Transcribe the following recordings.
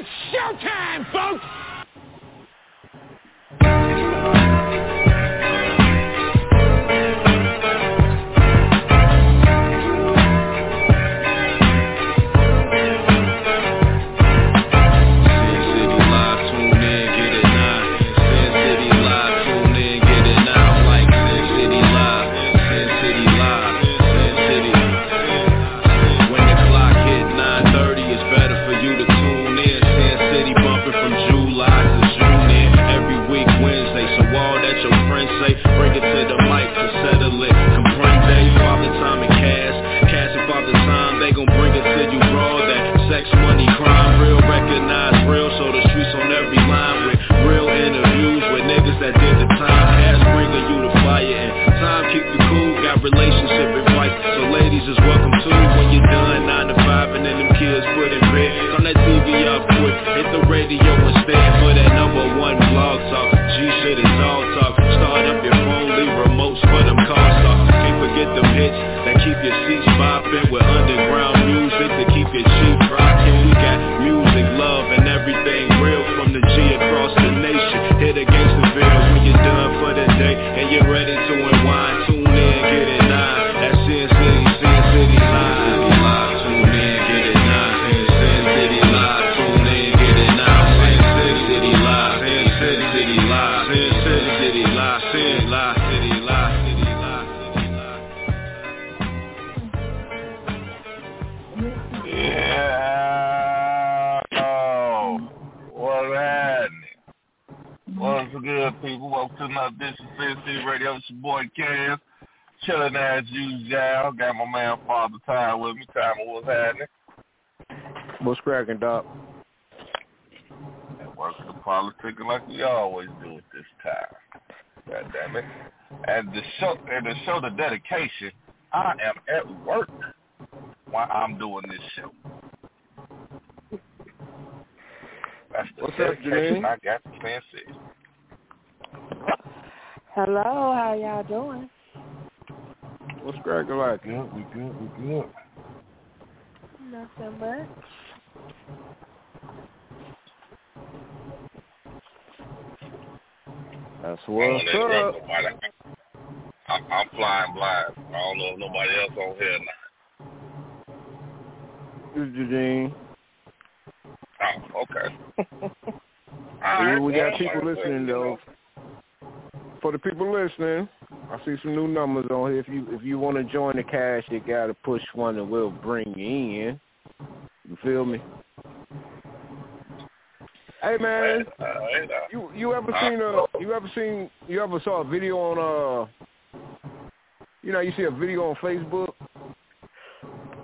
It's showtime, folks! Cracking, Doc? Working the politicking like we always do at this time. God damn it. And to show and to show the dedication, I am at work while I'm doing this show. That's the What's dedication up, I got to Sin City. Hello, how y'all doing? What's cracking like? Good, we good, we good. Nothing much. That's I what's up. nobody. I'm, I'm flying blind. I don't know if nobody else on here or not. This is Eugene. Oh, okay. We- got people listening though. For the people listening, I see some new numbers on here. If you if you want to join the cash, you gotta push one and we'll bring you in. You feel me? Hey man, you you you ever seen a you ever seen you ever saw a video on uh you know you see a video on Facebook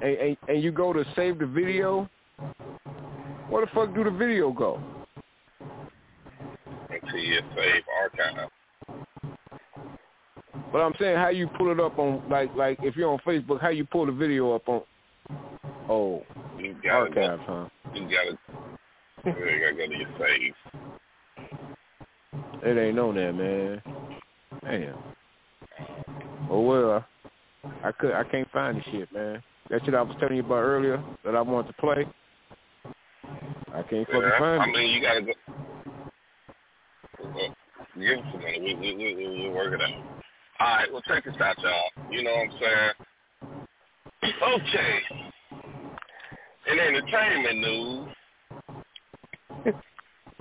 and and, and you go to save the video where the fuck do the video go into your save archive. but I'm saying how you pull it up on like like if you're on Facebook how you pull the video up on oh You gotta go. huh You gotta. You gotta go to it ain't on there man damn oh well I could I can't find the shit man that shit I was telling you about earlier that I wanted to play I can't fucking Yeah, find I it. I mean, you gotta go. Well, give us some money. We we we we we'll work it out. All right. Well, check this out, y'all. You know what I'm saying? Okay. In entertainment news,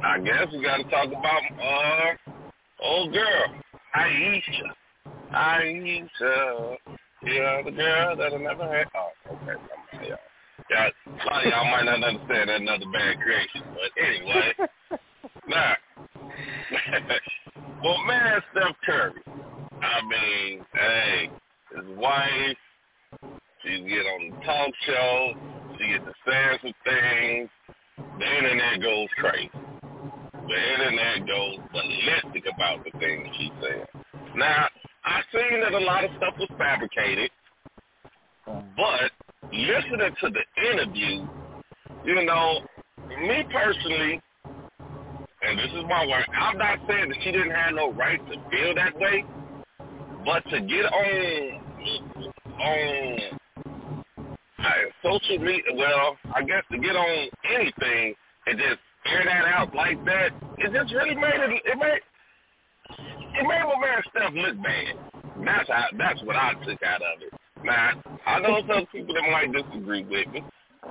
I guess we got to talk about uh old girl Aisha. Aisha, yeah, the girl that I never had. Oh, okay, on, y'all. Yeah, a lot of y'all might not understand that another bad creation, but anyway. Now, well, man, Steph Curry. I mean, hey, his wife, she get on the talk show, she get to say some things. The internet goes crazy. The internet goes ballistic about the things she said. Now, I seen that a lot of stuff was fabricated, but listening to the interview, you know, me personally, and this is my word, I'm not saying that she didn't have no right to feel that way, but to get on on uh, social media, well, I guess to get on anything and just air that out like that, it just really made it. It made it made my man Steph look bad. That's how. That's what I took out of it. Now I know some people that might disagree with me,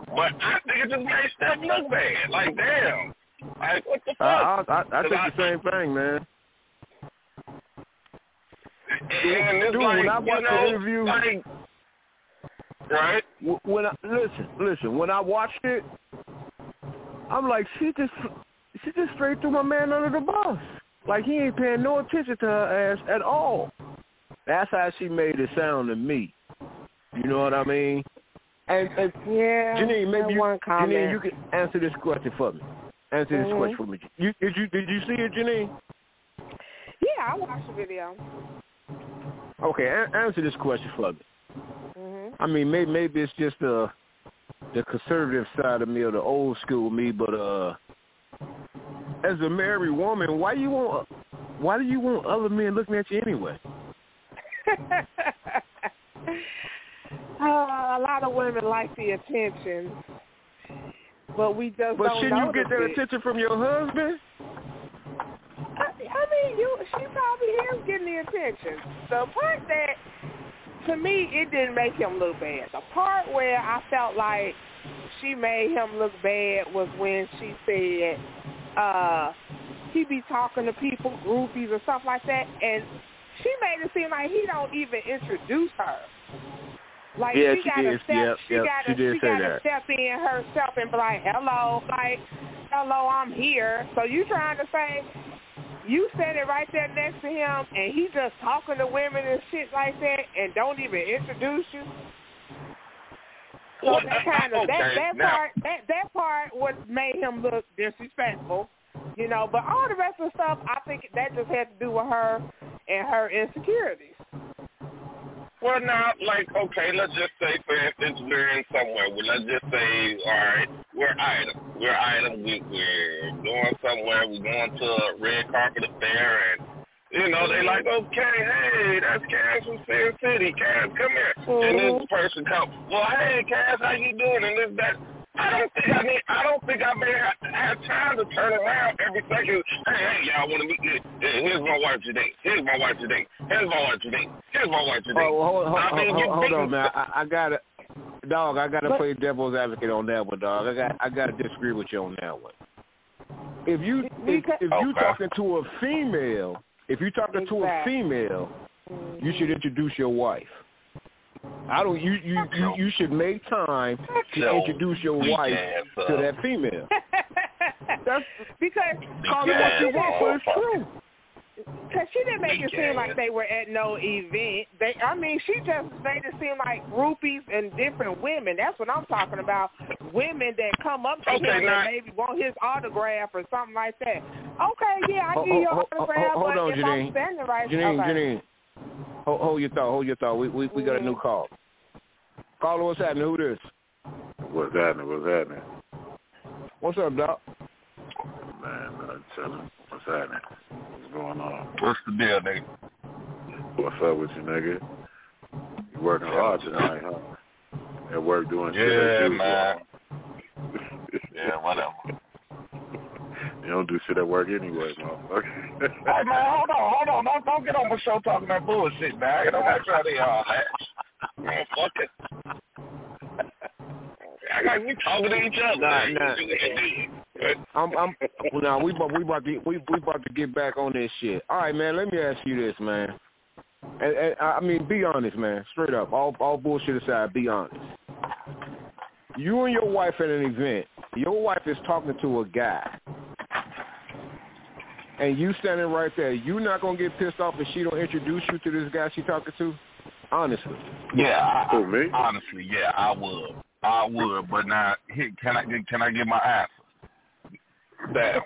but I think it just made Steph look bad. Like damn, like what the fuck? I, I, I think the same thing, man. And it's Dude, like, when I you watched know, the interview, like, right? when I listen, listen, when I watched it, I'm like, she just, she just straight threw my man under the bus. Like he ain't paying no attention to her ass at all. That's how she made it sound to me. You know what I mean? And, and Yeah. Janine, maybe you. Janine, you can answer this question for me. Answer this Mhm. question for me. You, did you did you see it, Janine? Yeah, I watched the video. Okay, a- answer this question for me. Mhm. I mean, maybe maybe it's just the the conservative side of me or the old school me, but uh, as a married woman, why you want why do you want other men looking at you anyway? uh, a lot of women like the attention, but we just But shouldn't you get that it. attention from your husband? I, I mean, you. She probably is getting the attention. The part that, to me, it didn't make him look bad. The part where I felt like she made him look bad was when she said uh he be talking to people, groupies or stuff like that, and she made it seem like he don't even introduce her. Like Yeah, she, she gotta did. step, Yep, she yep, gotta, she did say gotta that. step in herself and be like, "Hello, like, hello, I'm here." So you trying to say you standing right there next to him, and he just talking to women and shit like that, and don't even introduce you? So Well, that kind of that that now- part that that part what made him look disrespectful, you know. But all the rest of the stuff, I think that just had to do with her and her insecurities. Well, now, like, okay, let's just say, for instance, we're in somewhere. Well, let's just say, all right, we're item. We're item. We, we're going somewhere. We're going to a red carpet affair, and you know, they like, okay, hey, that's Cass from Sin City. Cass, come here. And this mm-hmm. person comes, well, hey, Cass, how you doing? And this, that. I don't think I need. I don't think I may have, have time to turn around every second. Hey, hey, y'all want to meet? me? Here's my wife today. Here's my wife today. Here's my wife today. Here's my wife today. Oh, hold, hold, I mean, hold, you hold on, man. I, I gotta, dog. I gotta But- play devil's advocate on that one, dog. I got, I gotta disagree with you on that one. If you, if, if you Okay. talking to a female, if you talking to a female, you should mm-hmm. introduce your wife. I don't. You, you, you, you should make time to Yo, introduce your wife ass to that female. That's because call it what you want, but it's true. Cause she didn't make it Weak seem like they were at no event. They, I mean, she just made it seem like groupies and different women. That's what I'm talking about. Women that come up to Okay, him now- and maybe want his autograph or something like that. Okay, yeah, I Ho- give you ho- an ho- autograph, ho- hold but on, if Janine. I'm standing right, Janine, okay. Janine, hold, hold your thought. Hold your thought. We, we, we got a new call. Caller, what's happening? Who this? What's happening? What's happening? What's up, doc? Man, uh, chilling. What's happening? What's going on? What's the deal, nigga? What's up with you, nigga? You working hard tonight, huh? At work doing shit Yeah, as usual. man. Yeah, whatever. you don't do shit at work anyway, motherfucker. Hey man, hold on, hold on. Don't don't get on my show talking that bullshit, man. You know that's how they all that. Man, fuck it. I got we talking to each other. Nah, nah. You do it. I'm, I'm. Well, now we about, we about to, we, we about to get back on this shit. All right, man. Let me ask you this, man. And, and I mean, be honest, man. Straight up, all, all bullshit aside, be honest. You and your wife at an event. Your wife is talking to a guy, and you standing right there. You not gonna get pissed off if she don't introduce you to this guy she talking to? Honestly. Yeah, I, Who, me? honestly, yeah, I would. I would, but now here, can I get can I get my answer? That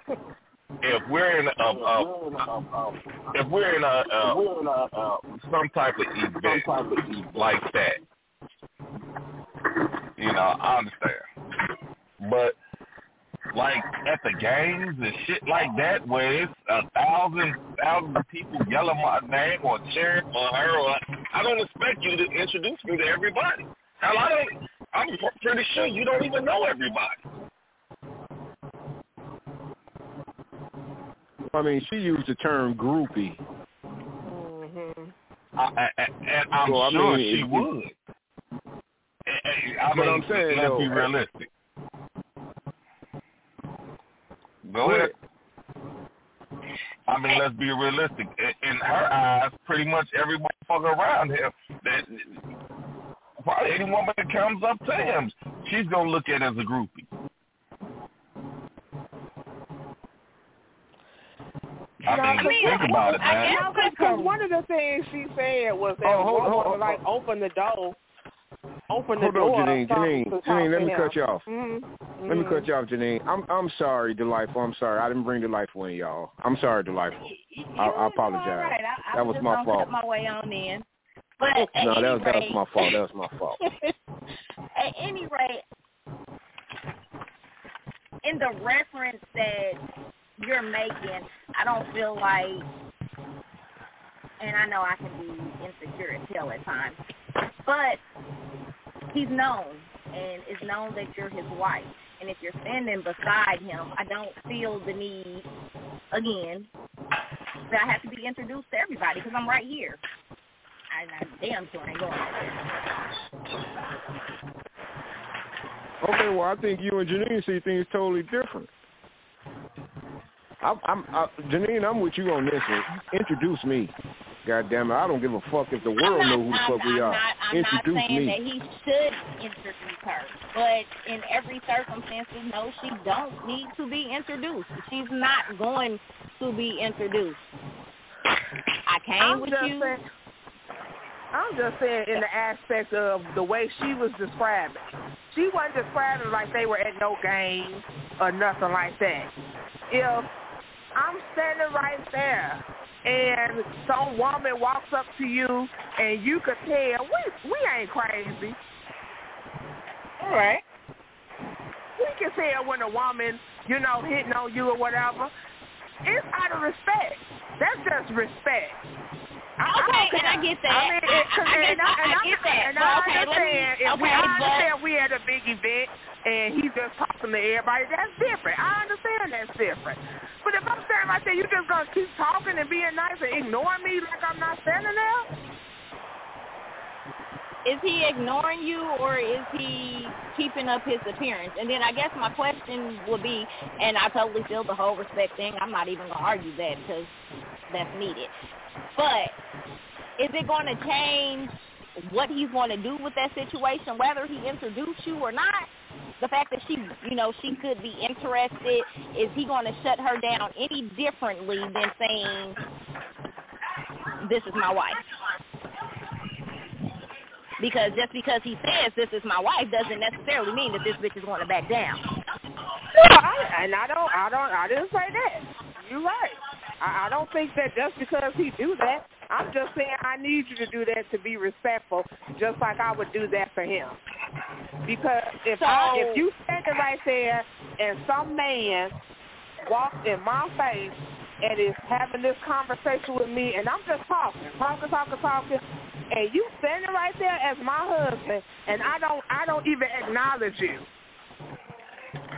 if we're in a, a if we're in a, a some type of event like that, you know, I understand. But like at the games and shit like that, where it's a thousand thousand people yelling my name or cheering for her, or I don't expect you to introduce me to everybody. Hell, I don't. I'm pretty sure you don't even know everybody. I mean, she used the term groupie. Mm-hmm. I, I, and I'm So, I sure mean, she would. I But mean, I'm saying, let's though, be realistic. Go ahead. I mean, let's be realistic. In, in her eyes, pretty much every motherfucker around him, that probably any woman that comes up to him, she's gonna look at as a groupie. I mean, I mean, think about it, man. guess because one of the things she said was that Oh, hold- one hold- would like open the door, open the Hold on, door. Janine. or something Janine, Janine, let me cut you off. Mm-hmm. Let me cut you off, Janine. I'm I'm sorry, Delightful. I'm sorry. I didn't bring Delightful in, y'all. I'm sorry, Delightful. I- I apologize. Right. I, I That was my fault. my way on in. But No, that was that was my fault. That was my fault. at any rate, in the reference that you're making, I don't feel like, and I know I can be insecure as hell at times, but he's known and is known that you're his wife. And if you're standing beside him, I don't feel the need, again, that I have to be introduced to everybody because I'm right here. I, I damn sure ain't going there. Okay, well, I think you and Janine see things totally different. I'm, I'm I, Janine. I'm with you on this one. Introduce me. God damn it! I don't give a fuck if the world I'm not, know who the I'm, fuck we I'm are. Not, I'm Introduce not saying me. that he should introduce her, but in every circumstances, no, she don't need to be introduced. She's not going to be introduced. I came I'm with you. saying. I'm just saying in the aspect of the way she was describing. She wasn't describing like they were at no game or nothing like that. If I'm standing right there and some woman walks up to you and you could tell we we ain't crazy. All right. We can tell when a woman, you know, hitting on you or whatever. It's out of respect. That's just respect. I, I Okay, don't and I get that. I mean, I- it, I- I and get- I, I- and I I'm- get that. And I okay, let me- understand. if we, okay, I but- understand we at a big event and he's just talking to everybody. That's different. I understand that's different. But if I'm standing right there, you just gonna keep talking and being nice and ignoring me like I'm not standing there? Is he ignoring you or is he keeping up his appearance? And then I guess my question would be, and I totally feel the whole respect thing. I'm not even gonna argue that because that's needed. But is it going to change what he's going to do with that situation, whether he introduced you or not? The fact that she, you know, she could be interested, is he going to shut her down any differently than saying, "This is my wife"? Because just because he says this is my wife doesn't necessarily mean that this bitch is going to back down. No, I, and I don't, I don't, I didn't say that. You're right. I, I don't think that just because he do that, I'm just saying I need you to do that to be respectful, just like I would do that for him. Because if I, So- if you standing right there and some man walks in my face and is having this conversation with me, and I'm just talking, talking, talking, talking, and you standing right there as my husband, and I don't, I don't even acknowledge you.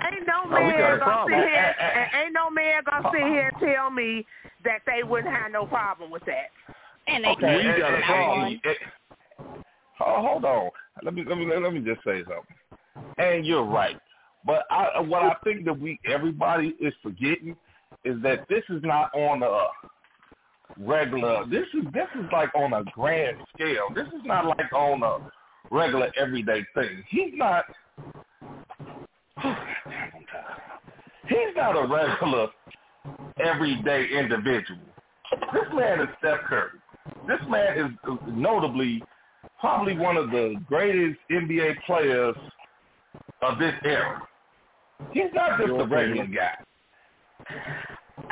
Ain't no Oh, we got man a gonna sit here, and ain't no man gonna sit here and tell me that they wouldn't have no problem with that. And they Okay, We got a problem. oh, hold on. Let me let me let me just say something. And you're right. But I, what I think that we everybody is forgetting is that this is not on a regular. This is this is like on a grand scale. This is not like on a regular everyday thing. He's not. He's not a regular everyday individual. This man is Steph Curry. This man is notably probably one of the greatest NBA players of this era. He's not just a regular guy.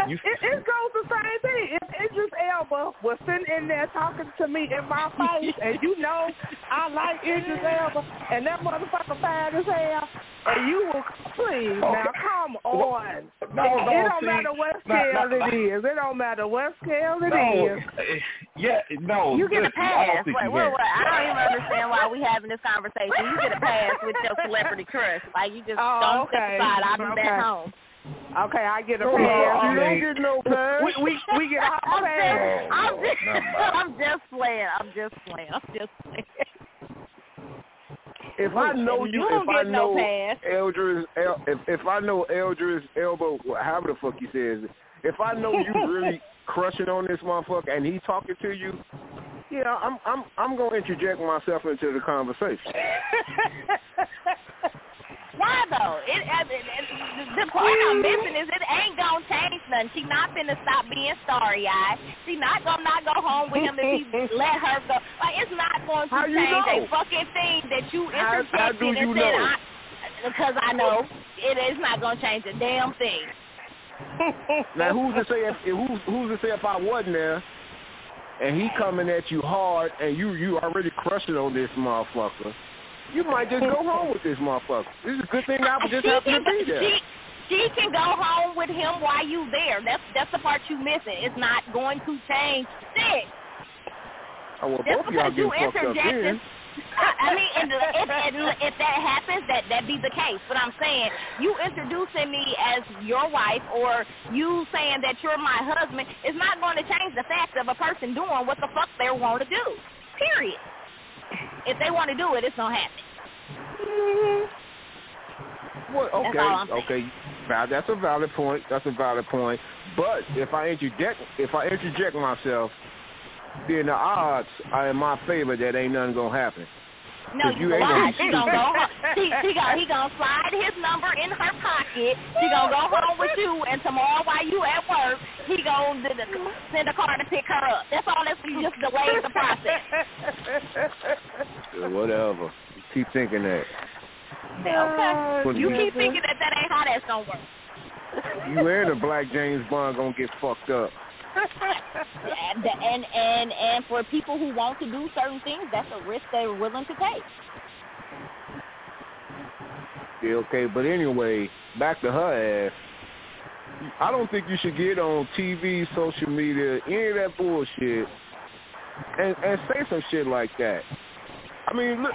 You- it, it goes the same thing. If Idris Elba was sitting in there talking to me in my face, and you know I like Idris Elba, and that motherfucker fine as hell, and you will please now come on. No, it, no, it don't see, matter what no, scale no, it is. It don't matter what scale it no, is. eh, yeah, no. You get a listen, I pass. think Wait, you wait, wait. I don't even understand why we having this conversation. You get a pass with your celebrity crush. Like you just Oh, don't okay. step aside. I'll be Okay. back home. Okay, I get a No, pass. you don't get no pass. We we we get a hot I'm pass. just, I'm Oh, just. I'm just playing. I'm just playing. I'm just playing. If I know you, You if I get no know pass. Eldridge, El, if if I know Eldridge elbow, however the fuck he says it, if I know you really crushing on this motherfucker and he talking to you, yeah, I'm I'm I'm gonna interject myself into the conversation. Why though? It, uh, it, it the part I'm missing is it ain't gonna change nothing. She not finna stop being starry eyed. She not gonna not go home with him if he let her go. Like it's not going to How you change know? a fucking thing that you interjected do you and said know? I because I know it is not gonna change a damn thing. Now who's to say if who's who's to say if I wasn't there and he coming at you hard and you you already crushing on this motherfucker, you might just go home with this motherfucker. This is a good thing I was just can to be there. she she can go home with him while you there. That's that's the part you missing. It's not going to change shit. Oh, well, Just both because you interjected. I, mean, if, if, if, if that happens, that that be the case. But I'm saying you introducing me as your wife or you saying that you're my husband is not going to change the fact of a person doing what the fuck they want to do. Period. If they want to do it, it's gonna happen. Well, That's okay, okay. Now that's a valid point. That's a valid point. But if I interject, if I interject myself, then the odds are in my favor that ain't nothing gonna happen. No, 'Cause you you ain't lie. She gonna go. Home. She she gonna he gonna slide his number in her pocket. She gonna go home with you, and tomorrow while you at work, he gonna d- d- send a car to pick her up. That's all. That's just delays the process. Yeah, whatever. Keep thinking that. Okay. You keep thinking that that ain't how that's gonna work. You and the Black James Bond gonna get fucked up. And and and and for people who want to do certain things, that's a risk they're willing to take. Yeah, okay, but anyway, back to her ass. I don't think you should get on TV, social media, any of that bullshit, and and say some shit like that. I mean, look,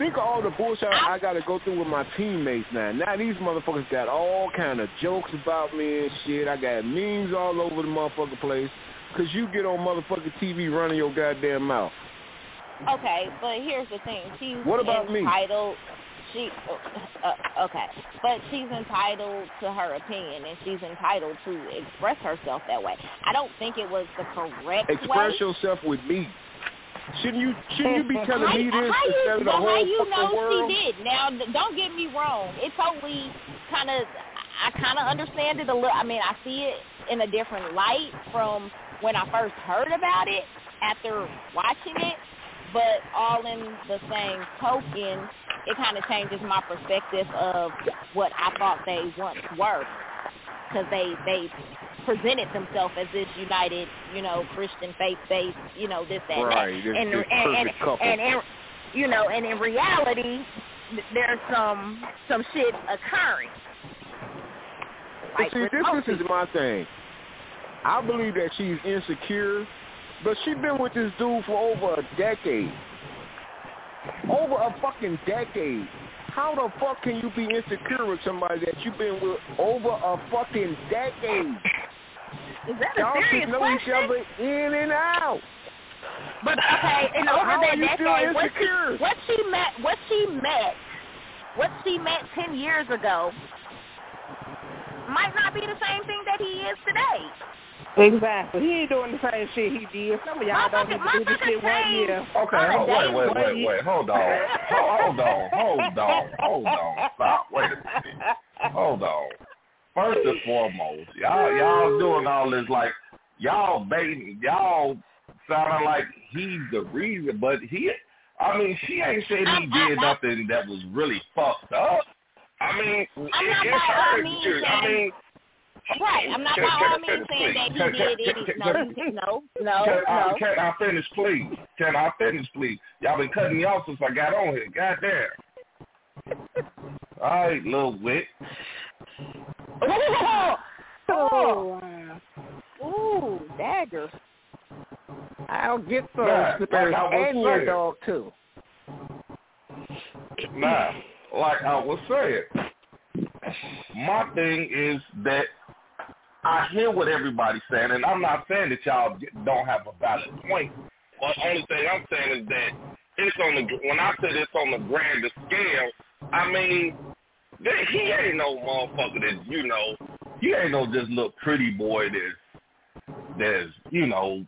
think of all the bullshit I, I got to go through with my teammates now. Now these motherfuckers got all kind of jokes about me and shit. I got memes all over the motherfucking place because you get on motherfucking TV running your goddamn mouth. Okay, but here's the thing. She's What about me? entitled. She uh, uh, okay, but she's entitled to her opinion, and she's entitled to express herself that way. I don't think it was the correct Express way. yourself with me. Shouldn't you shouldn't you be telling how, me this how you, instead of the whole how you know world? she did? Now, don't get me wrong. It's totally kind of, I kind of understand it a little. I mean, I see it in a different light from when I first heard about it after watching it. But all in the same token, it kind of changes my perspective of what I thought they once were, because they they presented themselves as this united, you know, Christian faith-based, you know, this that, and that and this and, and, couple. and in, you know, and in reality, there's some some shit occurring. Like see, this, this is my thing. I believe that she's insecure, but she's been with this dude for over a decade. Over a fucking decade. How the fuck can you be insecure with somebody that you've been with over a fucking decade? Is that a Y'all serious should know question? each other in and out. But okay, and How over are that you decade, what she, what she met, what she met, what she met ten years ago, might not be the same thing that he is today. Exactly. He ain't doing the same shit he did. Some of y'all don't even do this shit one year. Okay, hold, wait, date wait, wait, you. wait. Hold on. Hold hold on. Hold on. Hold on. Stop. Wait a minute. Hold on. First and foremost, y'all y'all doing all this like y'all baiting y'all sounding like he's the reason, but he I mean she ain't said he did nothing that was really fucked up. I mean, it's her. means I mean, Right. I'm not by all means saying that he did it. No, no, no, Can, I, no. can I finish, please? Can I finish, please? Y'all been cutting me off since I got on here. Goddamn. All right, little wit. Oh, oh, wow. Ooh, dagger. I'll get Nah, slippers like and your dog too. Nah, like I was saying, my thing is that I hear what everybody's saying, and I'm not saying that y'all don't have a valid point. But the only thing I'm saying is that it's on the when I said it's on the grander scale, I mean he ain't no motherfucker that you know. He ain't no just little pretty boy that's that's you know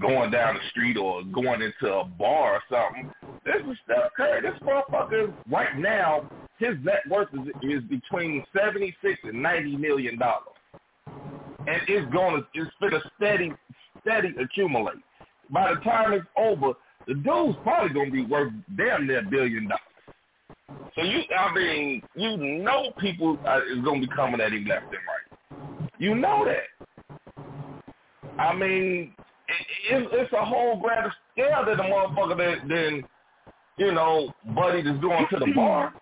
going down the street or going into a bar or something. This is Steph Curry. This motherfucker right now, his net worth is, is between seventy six and ninety million dollars, and it's going to it's going to steady steady accumulate. By the time it's over, the dude's probably going to be worth damn near a billion dollars. So you, I mean, you know, people uh, is going to be coming at him left and right. You know that. I mean, it, it's a whole grander scale than the motherfucker that than you know, buddy that's going to the bar.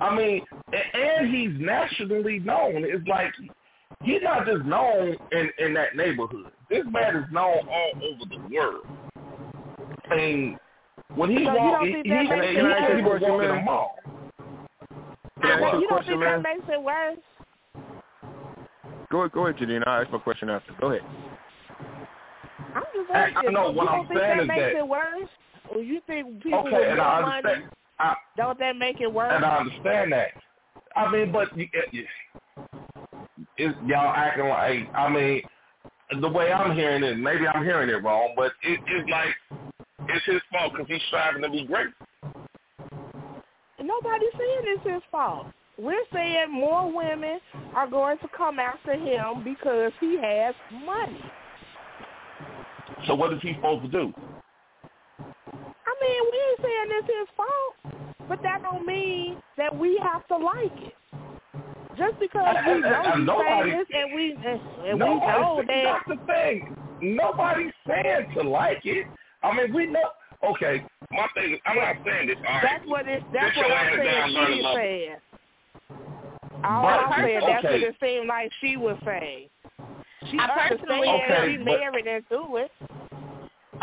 I mean, and he's nationally known. It's like he's not just known in in that neighborhood. This man is known all over the world. I mean, when he So walk, you he, don't he, he, makes he, it he, he worse? was walking the mall. Can I ask you a you don't question, think man? that makes it worse? Go ahead, go ahead, Janine. I'll ask my question after. Go ahead. I'm just I- I asking. know you what don't I'm think saying that is makes that- it worse? Or you think people Okay, with and more I money. I, don't that make it worse? and I understand that. I mean, but you, it, it, y'all acting like. I mean, the way I'm hearing it, maybe I'm hearing it wrong, but it, it's like it's his fault because he's striving to be great. Nobody's saying it's his fault. We're saying more women are going to come after him because he has money. So what is he supposed to do? I mean, we ain't saying it's his fault, but that don't mean that we have to like it. Just because we And- and- know and he's nobody- famous and we and we Nobody- know that That's the thing. Nobody's saying to like it. I mean, we know. Okay, my thing is, I'm not saying this. All right. that's what it that's Sit what your I'm saying down, learn to she's love it. saying. All But- I'm saying that's what okay. it seemed like she was saying. She I personally- understands Okay, she but- married into it.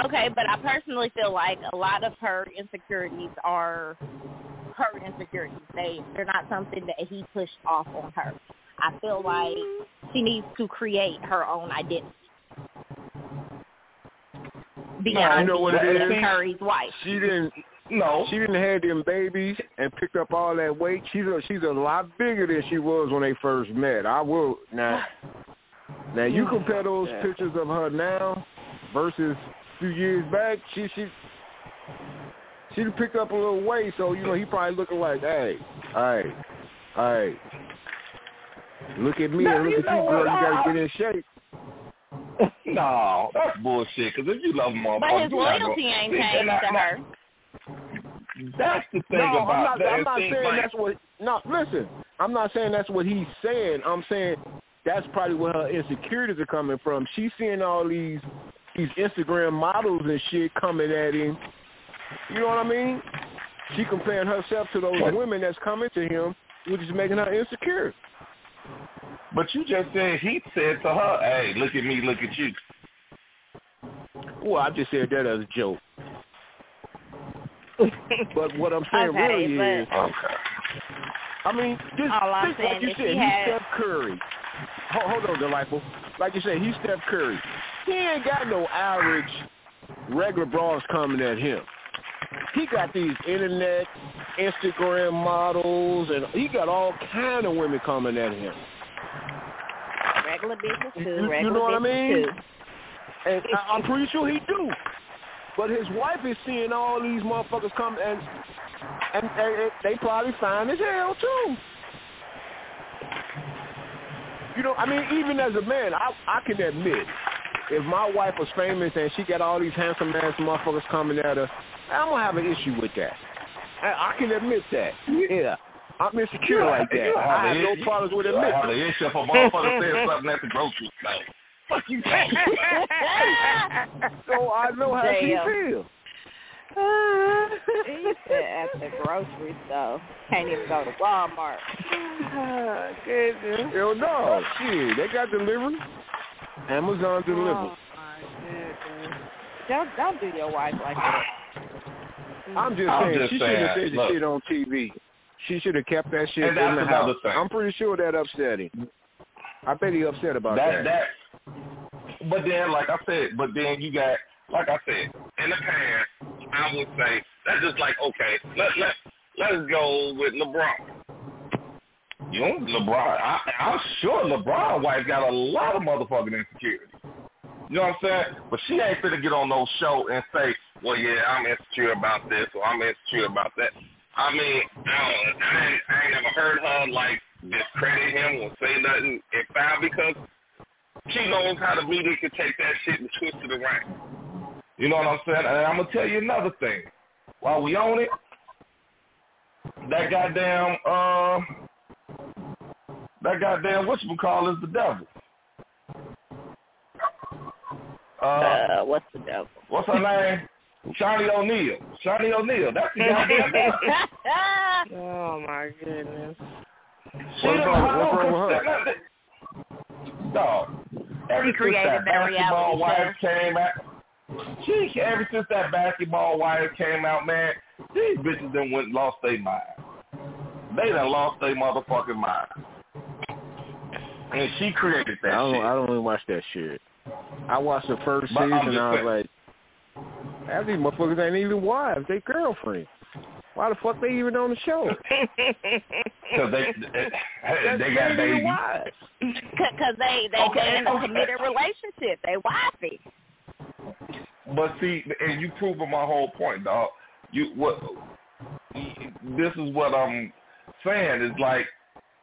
Okay, but I personally feel like a lot of her insecurities are her insecurities. They they're not something that he pushed off on her. I feel like she needs to create her own identity beyond you know what it being Curry's wife. She didn't. No. She didn't have them babies and picked up all that weight. She's a she's a lot bigger than she was when they first met. I will now. Now you compare those Yeah. pictures of her now versus a few years back. She she she picked up a little weight, so you know he probably looking like, hey, all right, all right. Look at me Now, and you look at you, girl. You gotta get in shape. No, that's bullshit. Because if you love him, But his loyalty ain't changed to her. That's the thing no, about I'm not, that. I'm not saying like- that's what. No, listen. I'm not saying that's what he's saying. I'm saying that's probably where her insecurities are coming from. She's seeing all these these Instagram models and shit coming at him. You know what I mean? She comparing herself to those women that's coming to him, which is making her insecure. But you just said he said to her, "Hey, look at me, look at you." Well, I just said that as a joke. But what I'm saying Okay, really but- is, Okay. I mean, just, All I'm just saying like you said, he's had- Steph Curry. Hold, hold on, Delightful. Like you said, he's Steph Curry. He ain't got no average regular bras coming at him. He got these internet, Instagram models, and he got all kind of women coming at him. Regular business You- too. you Regular know what I mean? too. And I- I'm pretty sure he do. But his wife is seeing all these motherfuckers come, and and, and they probably fine as hell too. You know, I mean, even as a man, I I can admit, if my wife was famous and she got all these handsome ass motherfuckers coming at her, I'm gonna have an issue with that. I, I can admit that. Yeah, I'm insecure like that. I have an no issue- problems with you admitting. have an issue if a motherfucker said something at the grocery store. Fuck you talking so I know how she Damn. feels. He said at the grocery store. Can't even go to Walmart. Goodness. Hell no. Shit, they got delivery. Amazon oh, delivery. Oh my. Don't don't do your wife like that. I'm just I'm saying, just she shouldn't have said the shit on TV. She should have kept that shit And in the house. thing. I'm pretty sure that upset him. I bet he upset about that that. that but then like I said, but then you got like I said, in the past, I would say that's just like okay, let let let's go with LeBron. you know, LeBron I I'm sure LeBron wife got a lot of motherfucking insecurity. You know what I'm saying? But she ain't finna get on no show and say, Well, yeah, I'm insecure about this or I'm insecure about that. I mean, I don't, I ain't, I ain't never heard her like discredit him or say nothing in foul because she knows how the media can take that shit and twist it around. You know what I'm saying? And I'm gonna tell you another thing. While we own it, that goddamn uh that goddamn whatchamacall is the devil. Uh, Uh, what's the devil? what's her name? Shaunie O'Neal. Shaunie O'Neal. That's the goddamn devil. Oh my goodness. She What's done wrong- what's wrong with her? Dog. Ever She since created that that basketball reality wives came out, she ever since that basketball wives came out, man, these bitches done went lost their mind. They done lost their motherfucking mind. And she created that I don't. shit. I don't even watch that shit. I watched the first But season and I was saying- like, half these motherfuckers ain't even wives. They girlfriends. Why the fuck they even on the show? Because they, they, they got babies. wives. Because they they Okay, they in a committed relationship. They wifey. But see, and you proving my whole point, dog. You what? This is what I'm saying. Is like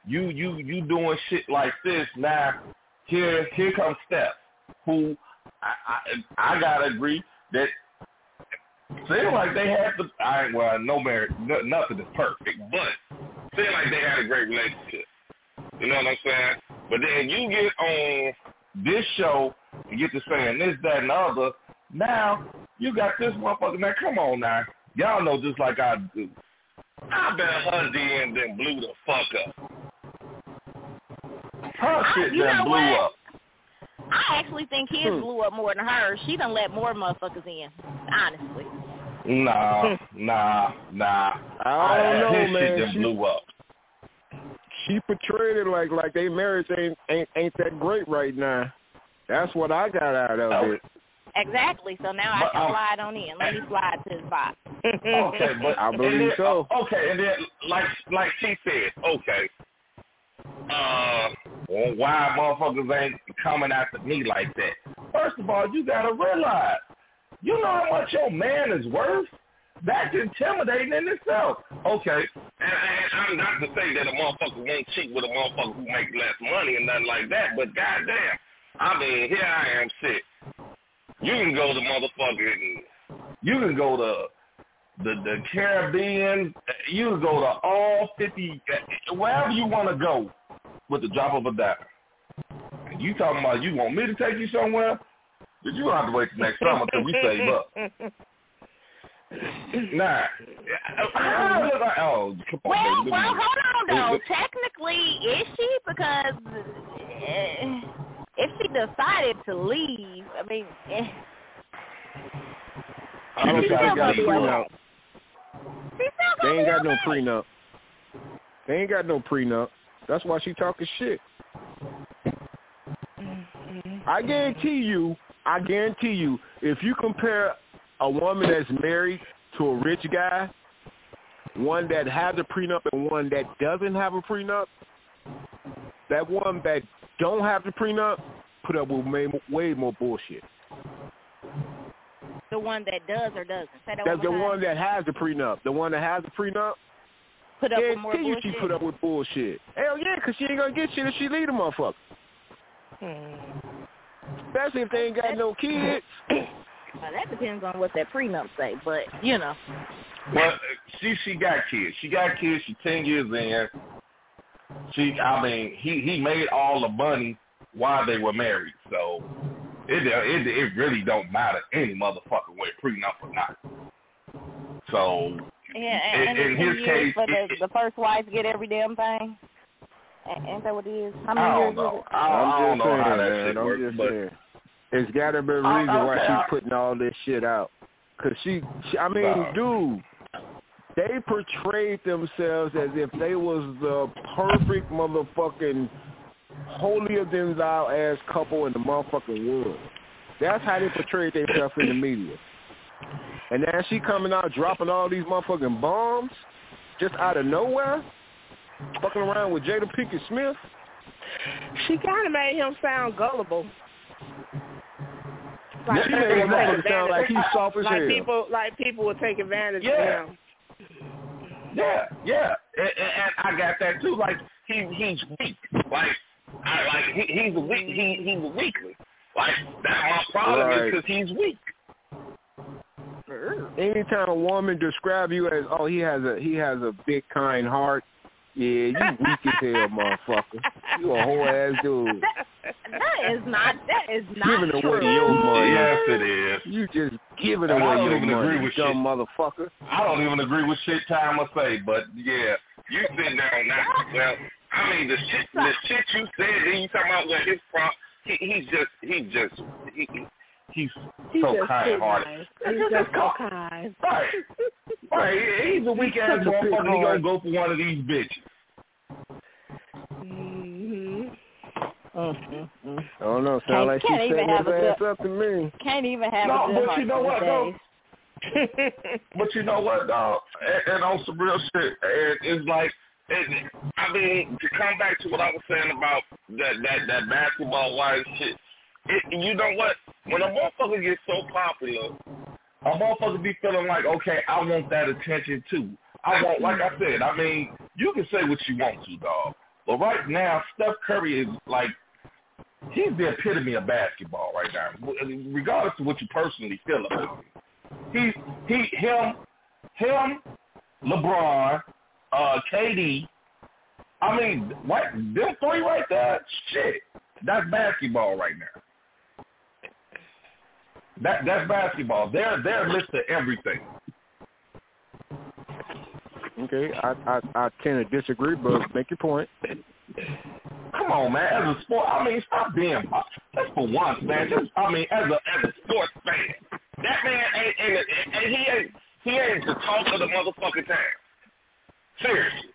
you you you doing shit like this now. Here here comes Steph, who I I, I gotta agree that seems like they had the I ain't well no merit no, nothing is perfect, But seem like they had a great relationship. You know what I'm saying? But then you get on this show and get to saying this that and the other. Now you got this motherfucker. Man, come on now. Y'all know just like I do. I bet her DM then blew the fuck up. Her shit you done know blew what? up. I actually think his Hmm. blew up more than hers. She done let more motherfuckers in. Honestly. Nah, nah, nah. I don't know, his man. Shit done She- blew up. She portrayed it like like they marriage ain't ain't ain't that great right now. That's what I got out of Oh. it. Exactly. So now But, I can um, slide on in. Let me slide to his box. Okay, but I believe then, so. Okay, and then Like like she said, okay. Uh well, why motherfuckers ain't coming after me like that? First of all, you gotta realize, you know how much your man is worth. That's intimidating in itself. Okay, and, and I'm not to say that a motherfucker won't cheat with a motherfucker who make less money and nothing like that, but goddamn, I mean, here I am sick. You can go to motherfucking you can go to the the Caribbean. You can go to all fifty, wherever you want to go, with the drop of a dime. You talking about you want me to take you somewhere? But you don't have to wait till next summer till we save up. Nah. Ah, Oh, come on, Well, baby. well, hold on though. Technically, is she? Because eh, if she decided to leave, I mean, eh, I don't think they got a They ain't got no prenup. They ain't got no prenup. That's why she talking shit. I guarantee you, I guarantee you, if you compare a woman that's married to a rich guy, one that has a prenup and one that doesn't have a prenup, that one that don't have the prenup put up with way, way more bullshit. The one that does or doesn't. Say that That's the one more one that has the prenup. The one that has the prenup, put up with more guarantee you bullshit. she put up with bullshit. Hell yeah, because she ain't going to get shit if she leave the motherfucker. Especially if they ain't got no kids. Well, that depends on what that prenup say, but you know. But uh, she she got kids. She got kids. She ten years in. She, I mean, he he made all the money while they were married. So it it it really don't matter any motherfucker with prenup or not. So Yeah, In- and in his case, for the it- the first wife get every damn thing. A- Ain't that what it is? How many I years don't is know. it? I, I I'm don't just know saying, how that man. shit I'm works, just but saying. It's got to be a Oh, reason why she's putting all this shit out. Cause she, she I mean, Nah. dude, they portrayed themselves as if they was the perfect motherfucking holier than thou ass couple in the motherfucking world. That's how they portrayed themselves in the media. And now she coming out dropping all these motherfucking bombs just out of nowhere, fucking around with Jada Pinkett Smith. She kind of made him sound gullible. Like, she made him sound like he's soft as like hell. people, like people would take advantage Yeah. of him. Yeah, yeah, and, and, and I got that too. Like he he's weak. Like I like he, he's a weak he he's a weakling. Like that's my problem Right. is because he's weak. Anytime a woman describe you as, oh, he has a he has a big kind heart, yeah, you weak as hell, motherfucker. You a whole ass dude. That is not. That is not Giving true. away your money. Yes, it is. You just giving And I away don't your even money, agree with dumb shit. motherfucker. I don't even agree with shit time or say, but yeah, you sit down now. Well, I mean the shit the shit you said. Then you talking about what his prop. He, he's just he just he, he- he's He's so kind-hearted. nice. He's just so kind. Right. Right. He's a weak ass Such a big motherfucker. He gonna go for one of these bitches. hmm Mm-mm-mm. I don't know. Can't- Sound like she can't his ass good- up to me. Can't even have No, a good but you know what, though? But you know what, dog? And, and on some real shit, and it's like, it, I mean, to come back to what I was saying about that that that basketball wise shit. It, you know what? When a motherfucker gets so popular, a motherfucker be feeling like, okay, I want that attention too. I want, like I said, I mean, you can say what you want to, dog. But right now, Steph Curry is like, he's the epitome of basketball right now, regardless of what you personally feel about him. He, he, him, him, LeBron, uh, KD. I mean, what them three right there? Shit, that's basketball right now. That that's basketball. They're they're listed everything. Okay, I I I tend to disagree, but make your point. Come on, man. As a sport, I mean, stop being just for once, man. Just I mean, as a as a sports fan, that man ain't, ain't, ain't he ain't he ain't the talk of the motherfucking town. Seriously.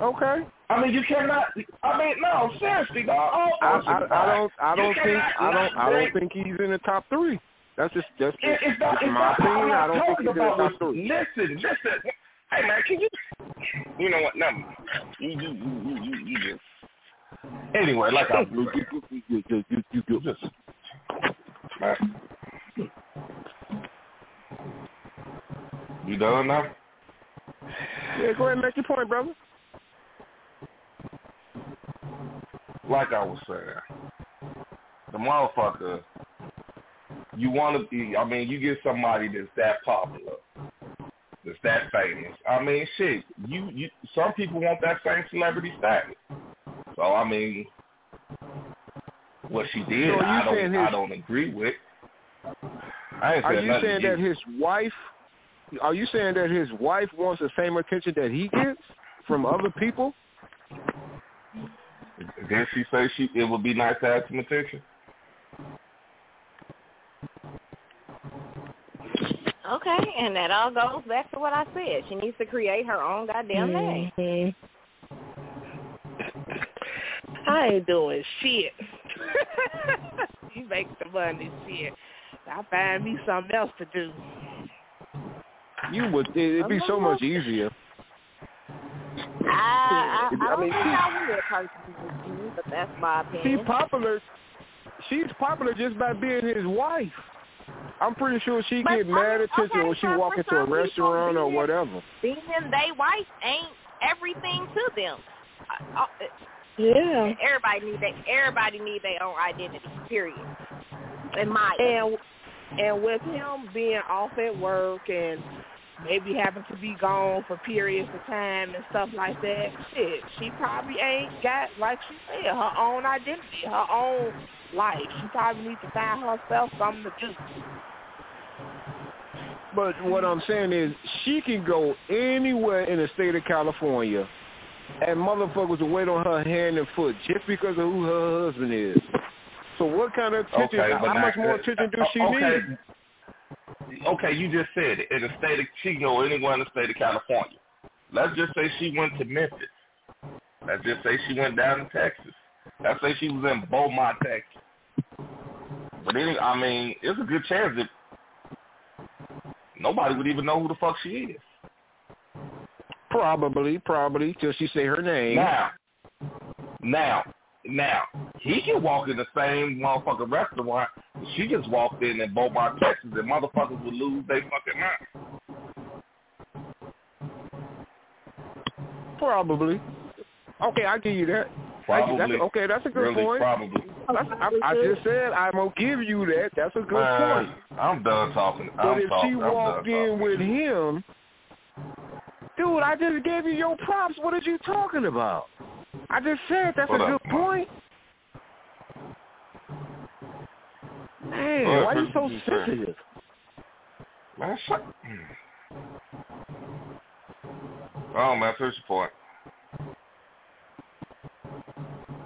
Okay. I mean, you cannot. I mean, no, seriously, dog. All I, I, I don't I don't think I don't I don't think he's in the top three. That's just that's just, it's not, that's it's my not, opinion. I don't think he's in the top three. Listen, listen. Hey, man, can you? You know what? Never. mind. You, you, you, you, you, you just. Anyway, like I was saying, You- you- you- you- you- just. Man. You done now? Yeah, go ahead and make your point, brother. Like I was saying, the motherfucker. You want to be? I mean, you get somebody that's that popular, that's that famous. I mean, shit. You, you. Some people want that same celebrity status. So I mean, what she did, So I don't. saying I don't agree with. I ain't Are you saying that you. his wife? Are you saying that his wife wants the same attention that he gets from other people? Didn't she say she it would be nice to have some attention? Okay, and that all goes back to what I said. She needs to create her own goddamn name. Mhm. I ain't doing shit. you make the money, shit. I find me something else to do. You would. It'd be so much easier. I, I, I I don't mean, think she- I would personally, but that's my She's popular. She's popular just by being his wife. I'm pretty sure she But, get mad mean, attention okay, when she walk into a some people, restaurant or whatever. Being they wife ain't everything to them. Uh, uh, Yeah. Everybody need they everybody need their own identity. Period. In my And and with him being off at work and maybe having to be gone for periods of time and stuff like that, shit, she probably ain't got like she said, her own identity, her own life. She probably needs to find herself something to do. But what I'm saying is, she can go anywhere in the state of California, and motherfuckers will wait on her hand and foot just because of who her husband is. So what kind of attention? Okay, how now- much more attention do uh, she okay. need? Okay, you just said it. In the state of she go anywhere in the state of California. Let's just say she went to Memphis. Let's just say she went down to Texas. Let's say she was in Beaumont, Texas. But any, I mean, it's a good chance that nobody would even know who the fuck she is. Probably, probably, till she say her name. Now, now, now, he can walk in the same motherfucking restaurant. She just walked in in Beaumont, Texas, and motherfuckers would lose their fucking mind. Probably. Okay, I give you that. Probably. That's, okay, that's a good really, point. Probably. I, I just said I'm gonna give you that. That's a good Man, point. I'm done talking. But I'm if talking. she walked in talking. with him, dude, I just gave you your props. What are you talking about? I just said that's What a up, good point. Man, What? why are you so What did you say? sensitive? Man, shut. Oh man, finish your point.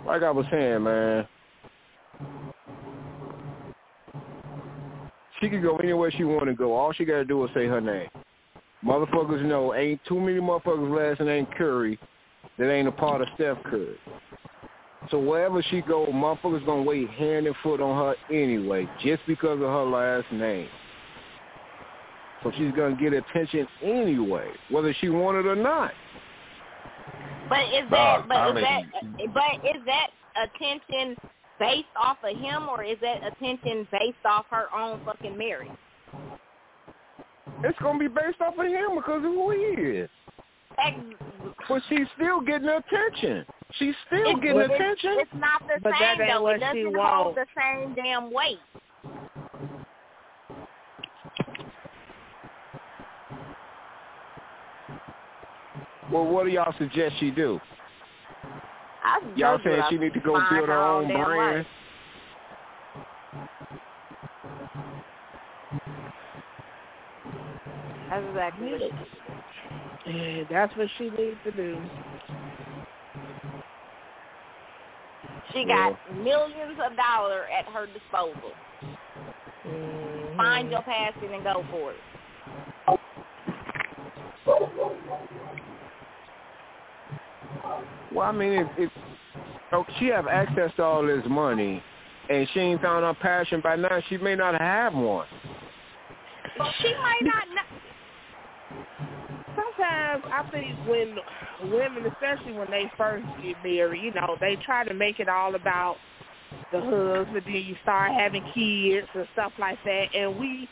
Like I was saying, man. She can go anywhere she want to go. All she got to do is say her name. Motherfuckers know ain't too many motherfuckers last name Curry that ain't a part of Steph Curry. So wherever she go, motherfuckers gonna wait hand and foot on her anyway, just because of her last name. So she's gonna get attention anyway, whether she want it or not. But is Dog, that but I is mean- that but is that attention based off of him or is that attention based off her own fucking marriage? It's gonna be based off of him because of who he is. Ex- But she's still getting attention. She's still It's, getting it's, attention. it's not the But that same ain't though. what It doesn't hold want. the same damn weight. Well, what do y'all suggest she do? I Y'all told you saying I she need to go find build her own brand? life. That's exactly what it is. Yeah, that's what she needs to do. She got millions of dollars at her disposal. Mhm. Find your passion and go for it. Well, I mean, if, if oh, she have access to all this money, and she ain't found her passion by now, she may not have one. She might not know. Sometimes I think when women, especially when they first get married, you know, they try to make it all about the husband. Then you start having kids and stuff like that, and we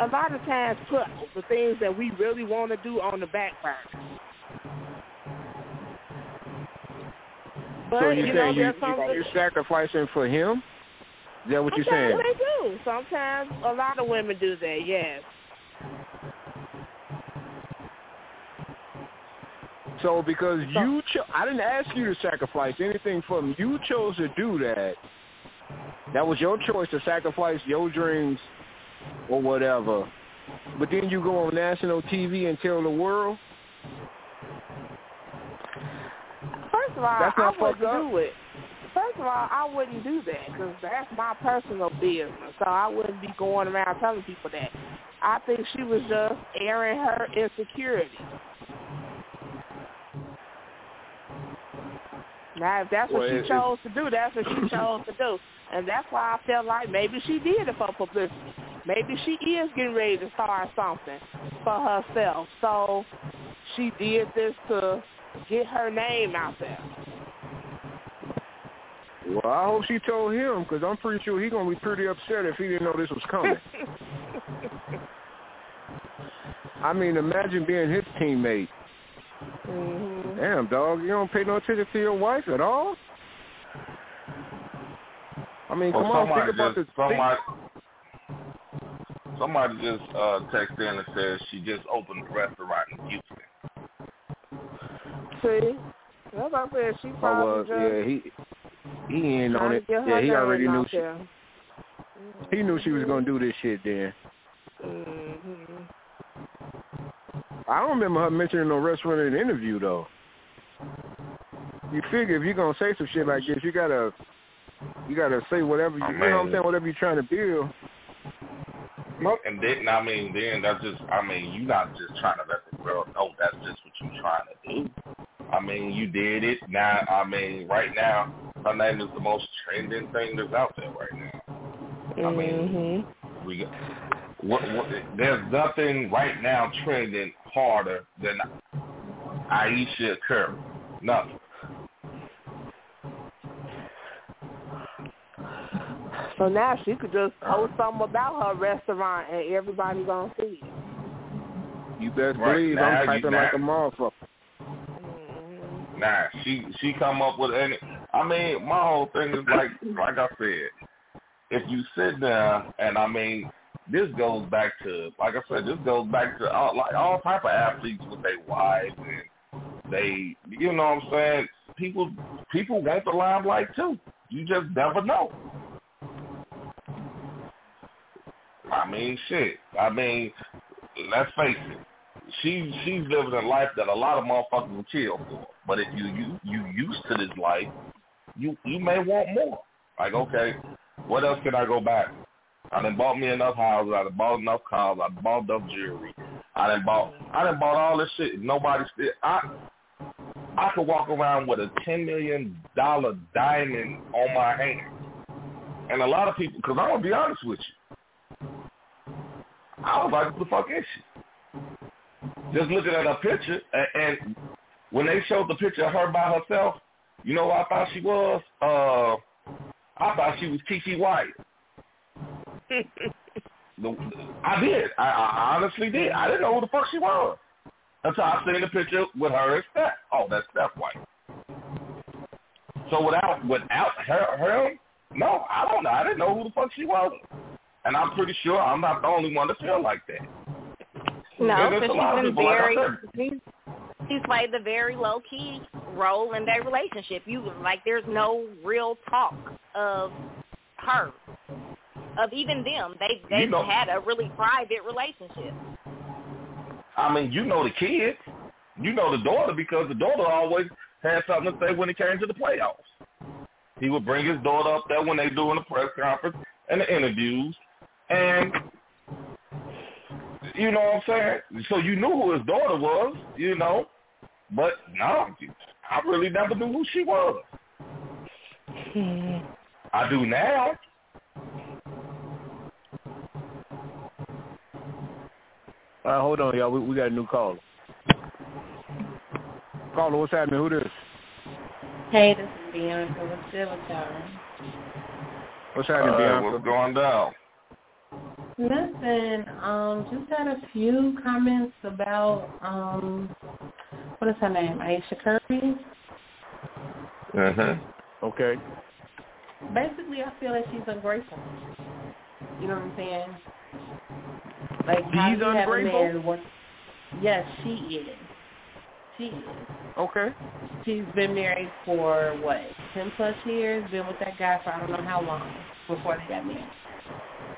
a lot of times put the things that we really want to do on the back burner. But so you you know, saying you, there's you, you're sacrificing for him? Is that what you're saying? Sometimes they do. Sometimes a lot of women do that. Yes. So because you, cho- I didn't ask you to sacrifice anything for him. You chose to do that. That was your choice to sacrifice your dreams or whatever. But then you go on national TV and tell the world. First of all, That's I not fucked wouldn't up? do it. First of all, I wouldn't do that because that's my personal business. So I wouldn't be going around telling people that. I think she was just airing her insecurity. Now, if that's what Well, she chose to do, that's what she chose to do. And that's why I felt like maybe she did it for publicity. Maybe she is getting ready to start something for herself. So she did this to get her name out there. Well, I hope she told him because I'm pretty sure he's gonna be pretty upset if he didn't know this was coming. I mean, imagine being his teammate. hmm Damn, dog, you don't pay no attention to your wife at all. I mean, Well, come on, somebody think about just, the. somebody, somebody just uh, texted in and said she just opened a restaurant in Houston. See, that's what I said. She Oh probably well, just yeah, he he ain't on it. to get her Yeah, he already knew she there. he knew she was gonna do this shit. Then Mm-hmm. I don't remember her mentioning no restaurant in the interview though. You figure if you're gonna say some shit like this, you gotta you gotta say whatever you, I you know what I'm saying, whatever you're trying to build. Look, and then I mean, then that's just I mean, you're not just trying to let the world know that's just what you're trying to do. I mean, you did it. Now, I mean, right now, her name is the most trending thing that's out there right now. I mean, Mhm. we got, what, what, there's nothing right now trending harder than Ayesha Curry. Nothing. So now she could just post something about her restaurant and everybody gonna see it. You best Right, believe now I'm typing now- like a motherfucker. Mhm. Nah, she she come up with any. I mean, my whole thing is like like I said, if you sit down and I mean, this goes back to like I said, this goes back to all, like all type of athletes with their wives and they, you know what I'm saying. People people want the limelight too. You just never know. I mean, shit. I mean, let's face it. She she's living a life that a lot of motherfuckers will kill for. But if you you you used to this life, you you may want more. Like, okay, what else can I go back? I done bought me enough houses. I done bought enough cars. I done bought enough jewelry. I done bought I done bought all this shit. Nobody still. I I could walk around with a ten million dollar diamond on my hand, and a lot of people. Because I'm gonna be honest with you, I was like, what the fuck is she? Just looking at her picture, and, and when they showed the picture of her by herself, you know what I thought she was? Uh, I thought she was Kiki White. The, I did. I, I honestly did. I didn't know who the fuck she was until I seen the picture with her and Steph. Oh, that's Steph White. So without without her, her, no, I don't know. I didn't know who the fuck she was, and I'm pretty sure I'm not the only one to feel like that. No, because a lot of she's been like very said. she's she's played the very low key role in their relationship. You like there's no real talk of her. Of even them. They they've know- had a really private relationship. I mean, you know the kid, you know the daughter because the daughter always had something to say when it came to the playoffs. He would bring his daughter up there when they doing the press conference and the interviews, and you know what I'm saying. So you knew who his daughter was, you know, but no, I really never knew who she was. I do now. All right, hold on, y'all. We, we got a new caller. Caller, what's happening? Who this? Hey, this is Bianca with Civitar. What's happening, Uh, Bianca? what's going down? Listen, um, just had a few comments about um, what is her name? Ayesha Curry. Uh-huh. Okay. Basically, I feel like she's ungrateful. You know what I'm saying? Like how She's do you have a ungrateful? Yes, she is. She is. Okay. She's been married for what, ten plus years? Been with that guy for I don't know how long before they got married.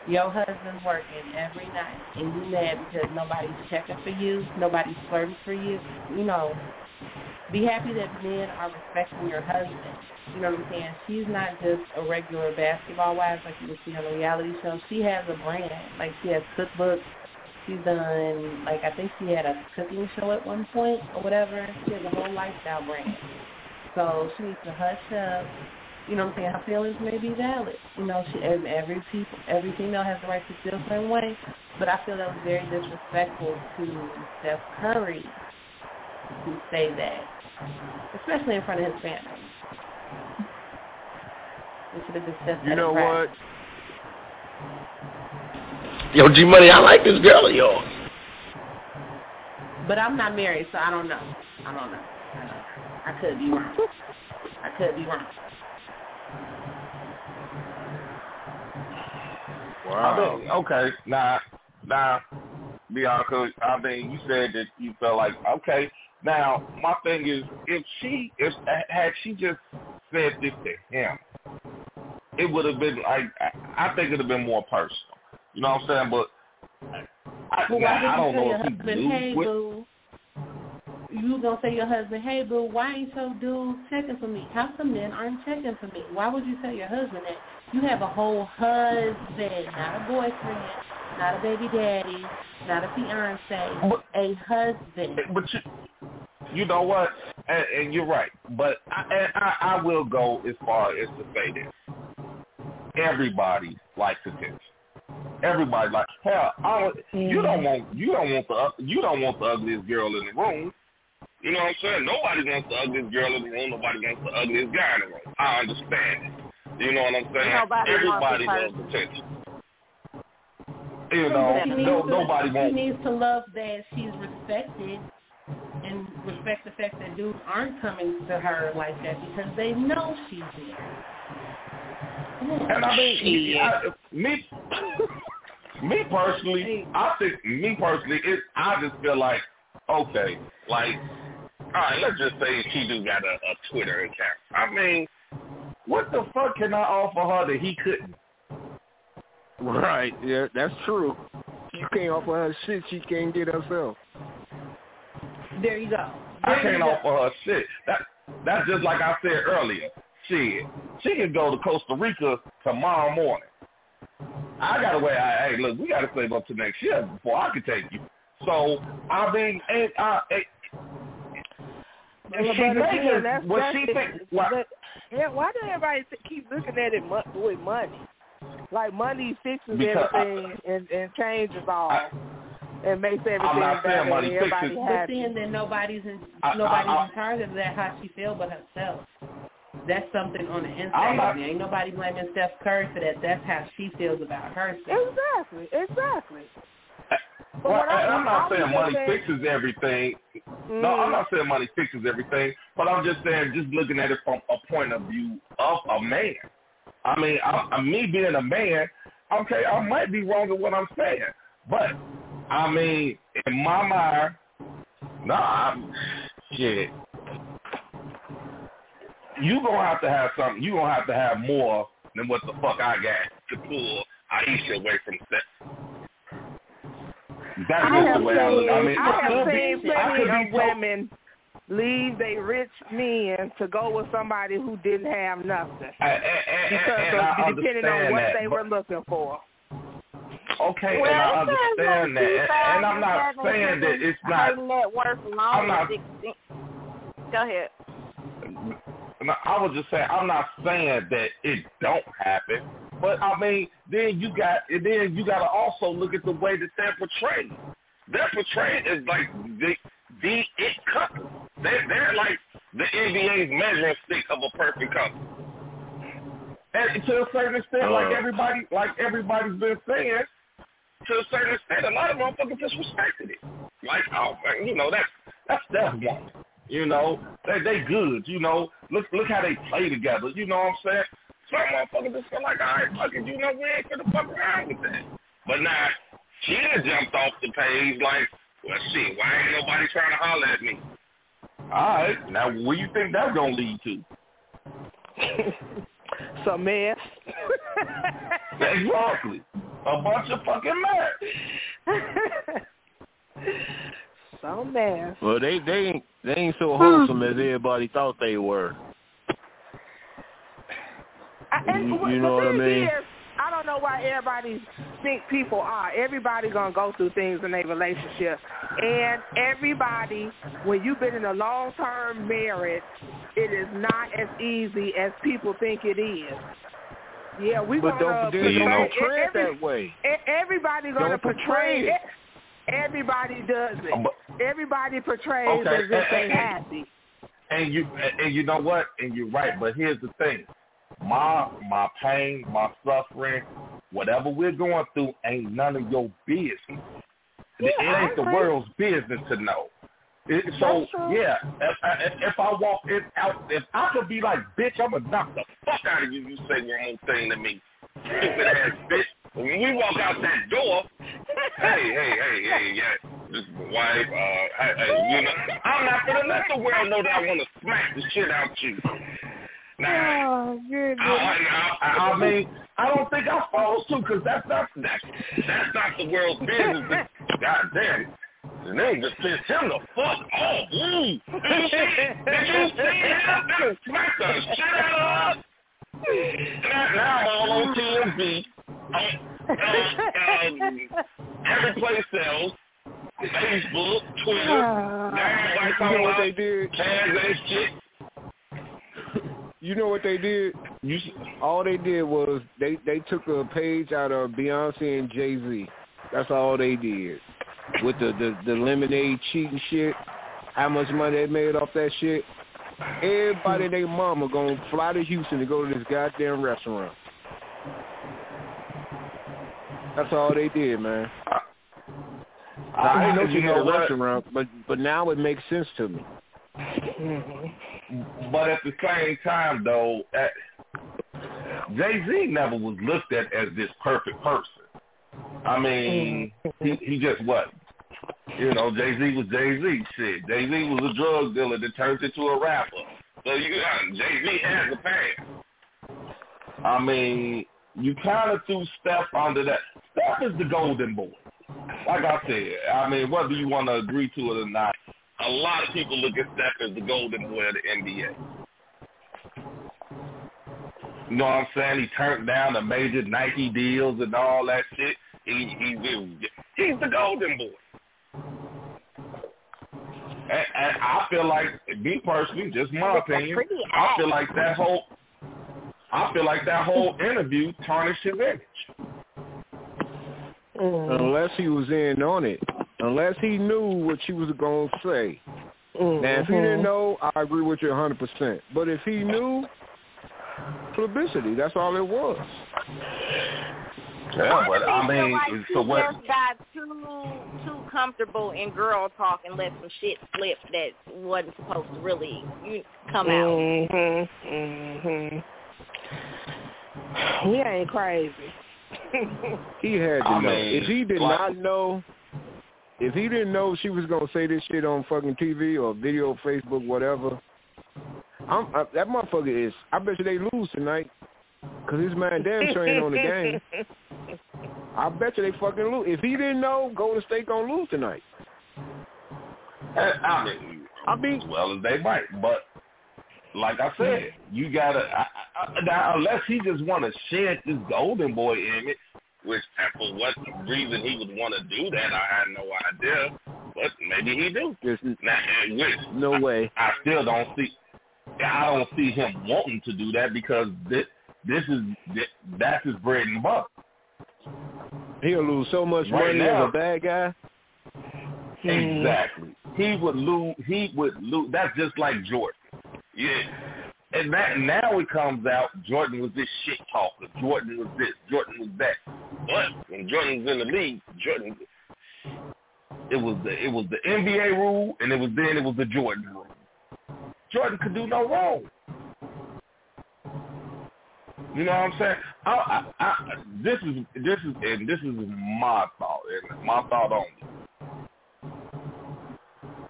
Your husband's working every night, and you mad because nobody's checking for you, nobody's flirting for you. You know, be happy that men are respecting your husband. You know what I'm saying? She's not just a regular basketball wife like you would see on a reality show. She has a brand. Like she has cookbooks. She's done like I think she had a cooking show at one point or whatever. She has a whole lifestyle brand. So she needs to hush up. You know what I'm saying? Her feelings may be valid. You know, she every people every female has the right to feel the same way. But I feel that was very disrespectful to Steph Curry to say that. Especially in front of his family. We should have discussed You know what? Yo, G Money, I like this girl of yours. But I'm not married, so I don't know. I don't know. I, don't know. I could be wrong. I could be wrong. I mean, okay, now, now, Bianca, I mean, you said that you felt like, okay, now, my thing is, if she, if had she just said this to him, it would have been like, I I think it would have been more personal. You know what I'm saying? But I, Well, now, I don't you know if he husband, knew hey, boo? You gonna say your husband, hey, boo, why ain't your dude checking for me? How come men aren't checking for me? Why would you tell your husband that? You have a whole husband, not a boyfriend, not a baby daddy, not a fiance, But- a husband. But you, you know what? And, and you're right. But I, and I, I will go as far as to say this: everybody likes attention. Everybody like hell. I don't, you don't mm-hmm. want you don't want the you don't want the ugliest girl in the room. You know what I'm saying? Nobody wants the ugliest girl in the room. Nobody wants the ugliest guy in the room. I understand it. You know what I'm saying? Nobody Everybody wants wants attention. You know, She needs no, to, nobody she wants. needs to love that she's respected and respect the fact that dudes aren't coming to her like that because they know she's there. Come on. And I mean, I, me, me personally, I think me personally, it, I just feel like, okay, Like, all right, let's just say she do got a, a Twitter account. I mean, what the fuck can I offer her that he couldn't? Right. Yeah, that's true. You can't offer her shit she can't get herself. There you go. I can't you go. offer her shit. That that's just like I said earlier. Shit, she can go to Costa Rica tomorrow morning. I gotta wait. I, hey, look, we gotta save up to next year before I can take you. So I mean, and I, and, and she But again, making that's- what she it. think. What, But, yeah, why do everybody keep looking at it mo- with money? Like money fixes Because I- everything and, and changes all I- and makes everything I'm not saying better money and everybody fixes- But happy. seeing that nobody's in I- nobody's I- I- in charge of that, how she feel but herself. That's something on the inside. not- There ain't nobody blaming Steph Curry for that. That's how she feels about herself. Exactly, exactly. But well, what I- and I'm not saying money saying- fixes everything. No, Mm. I'm not saying money fixes everything, but I'm just saying, just looking at it from a point of view of a man. I mean, I, I, me being a man, okay, I might be wrong in what I'm saying, but I mean, in my mind, nah, I'm, shit. You gonna have to have something. You gonna have to have more than what the fuck I got. to pull Ayesha away from sex. That's I just have the way I look. I seen, mean, I I have could seen be, I plenty could of so- women leave they rich men to go with somebody who didn't have nothing And, and, and, because and I of depending on what that, they but- were looking for. Okay, Well, and I understand that, and, and I'm not saying that it's not. Her net worth I'm alone not- is 16. Go ahead. I was just saying I'm not saying that it don't happen, but I mean, then you got, and then you got to also look at the way that they're portrayed. They're portrayed as like the the it couple. They they're like the NBA's measuring stick of a perfect couple. And to a certain extent, like Uh. everybody, like everybody's been saying, To a certain extent, a lot of motherfuckers disrespected it. Like, oh man, you know that's that's that woman. You know, they they good. You know, look look how they play together. You know what I'm saying? some motherfuckers just feel like, all right, fuck it, you know, we ain't gonna fuck around with that. But now she done jumped off the page like, well, shit, why ain't nobody trying to holler at me? All right, now where you think that's gonna lead to? Some mess. Exactly. A bunch of fucking mess. Oh, Mess. Well, they they ain't they ain't so hmm. wholesome as everybody thought they were. I, and You- you know what I mean? Is, I don't know why everybody think people are. Everybody gonna go through things in their relationship, and everybody, when you've been in a long term marriage, it is not as easy as people think it is. Yeah, we But gonna don't uh, forget, you don't know- portray it every- that way. E- Everybody gonna Don't portray portray it. It. Everybody does it. But- Everybody portrays Okay, as if they happy. And you and you know what? And you're right. But here's the thing: my my pain, my suffering, whatever we're going through, ain't none of your business. it Yeah, I ain't the world's business to know. It, so yeah, if, if, if I walk in out, if I could be like, bitch, I'm gonna knock the Fuck out of you, you say one more thing to me. Stupid ass bitch. When we walk out that door, hey, hey, hey, hey, yeah, this is my wife, uh, hey, hey, you know, I'm not gonna let the world know that I want to smack the shit out you. Now, Oh, goodness. I, I, I mean, I don't think I follow suit because that's not that's, that's not the world's business. God damn it. The name just pissed him the fuck off. Ooh. Did you see, did you see him? That smacked the shit out of us. Now, now I'm all on TMZ. Uh, um, every place sells. Facebook, Twitter, now everybody You talking know what about they did? and shit. You know what they did? You All they did was they they took a page out of Beyonce and Jay Z. That's all they did. With the the, the lemonade cheating shit, how much money they made off that shit. Everybody, they mama gonna fly to Houston to go to this goddamn restaurant. That's all they did, man. Now, I didn't know you had know a what? restaurant, but but now it makes sense to me. Mm-hmm. But at the same time, though, Jay Z never was looked at as this perfect person. I mean, he mm-hmm. he just what? You know, Jay Z was Jay Z. Shit, Jay Z was a drug dealer that turned into a rapper. So you got Jay Z has a fan. I mean, you kind of threw Steph under that. Steph is the golden boy. Like I said, I mean, whether you want to agree to it or not, A lot of people look at Steph as the golden boy of the NBA. you know what I'm saying? He turned down the major Nike deals and all that shit. He, he's he's the golden boy. And, and I feel like, me personally, just my opinion, I feel like that whole, I feel like that whole interview tarnished his image. Unless he was in on it. Unless he knew what she was going to say. Now, if he didn't know, I agree with you 100%. But if he knew, publicity, that's all it was. Yeah, but I I mean, like so what? just got too too comfortable in girl talk and let some shit slip that wasn't supposed to really come out. Mhm. Mhm. He ain't crazy. He had to I know. mean, if he did like- not know, if he didn't know she was going to say this shit on fucking TV or video, Facebook, whatever, I'm, I, that motherfucker is, I bet you they lose tonight. Because his man damn sure ain't on the game. I bet you they fucking lose. If he didn't know, Golden State to lose tonight. Eh, I mean, I mean, as well as they might, but like I said, you gotta I, Uh, now, unless he just want to shed this golden boy image. Which, for what reason he would want to do that, I had no idea. But maybe he do. there's Now, which no way. I still don't see. I don't see him wanting to do that because this this is this, that's his bread and butter. He'll lose so much Right money now- as a bad guy. Exactly. Hmm. He would lose. He would lose. That's just like Jordan. yeah, And that now it comes out. Jordan was this shit talker. Jordan was this. Jordan was that. but when Jordan's in the league, Jordan It was the it was the NBA rule, and it was then it was the Jordan rule. Jordan could do no wrong. You know what I'm saying? I, I, I, this is this is and this is my thought and my thought only.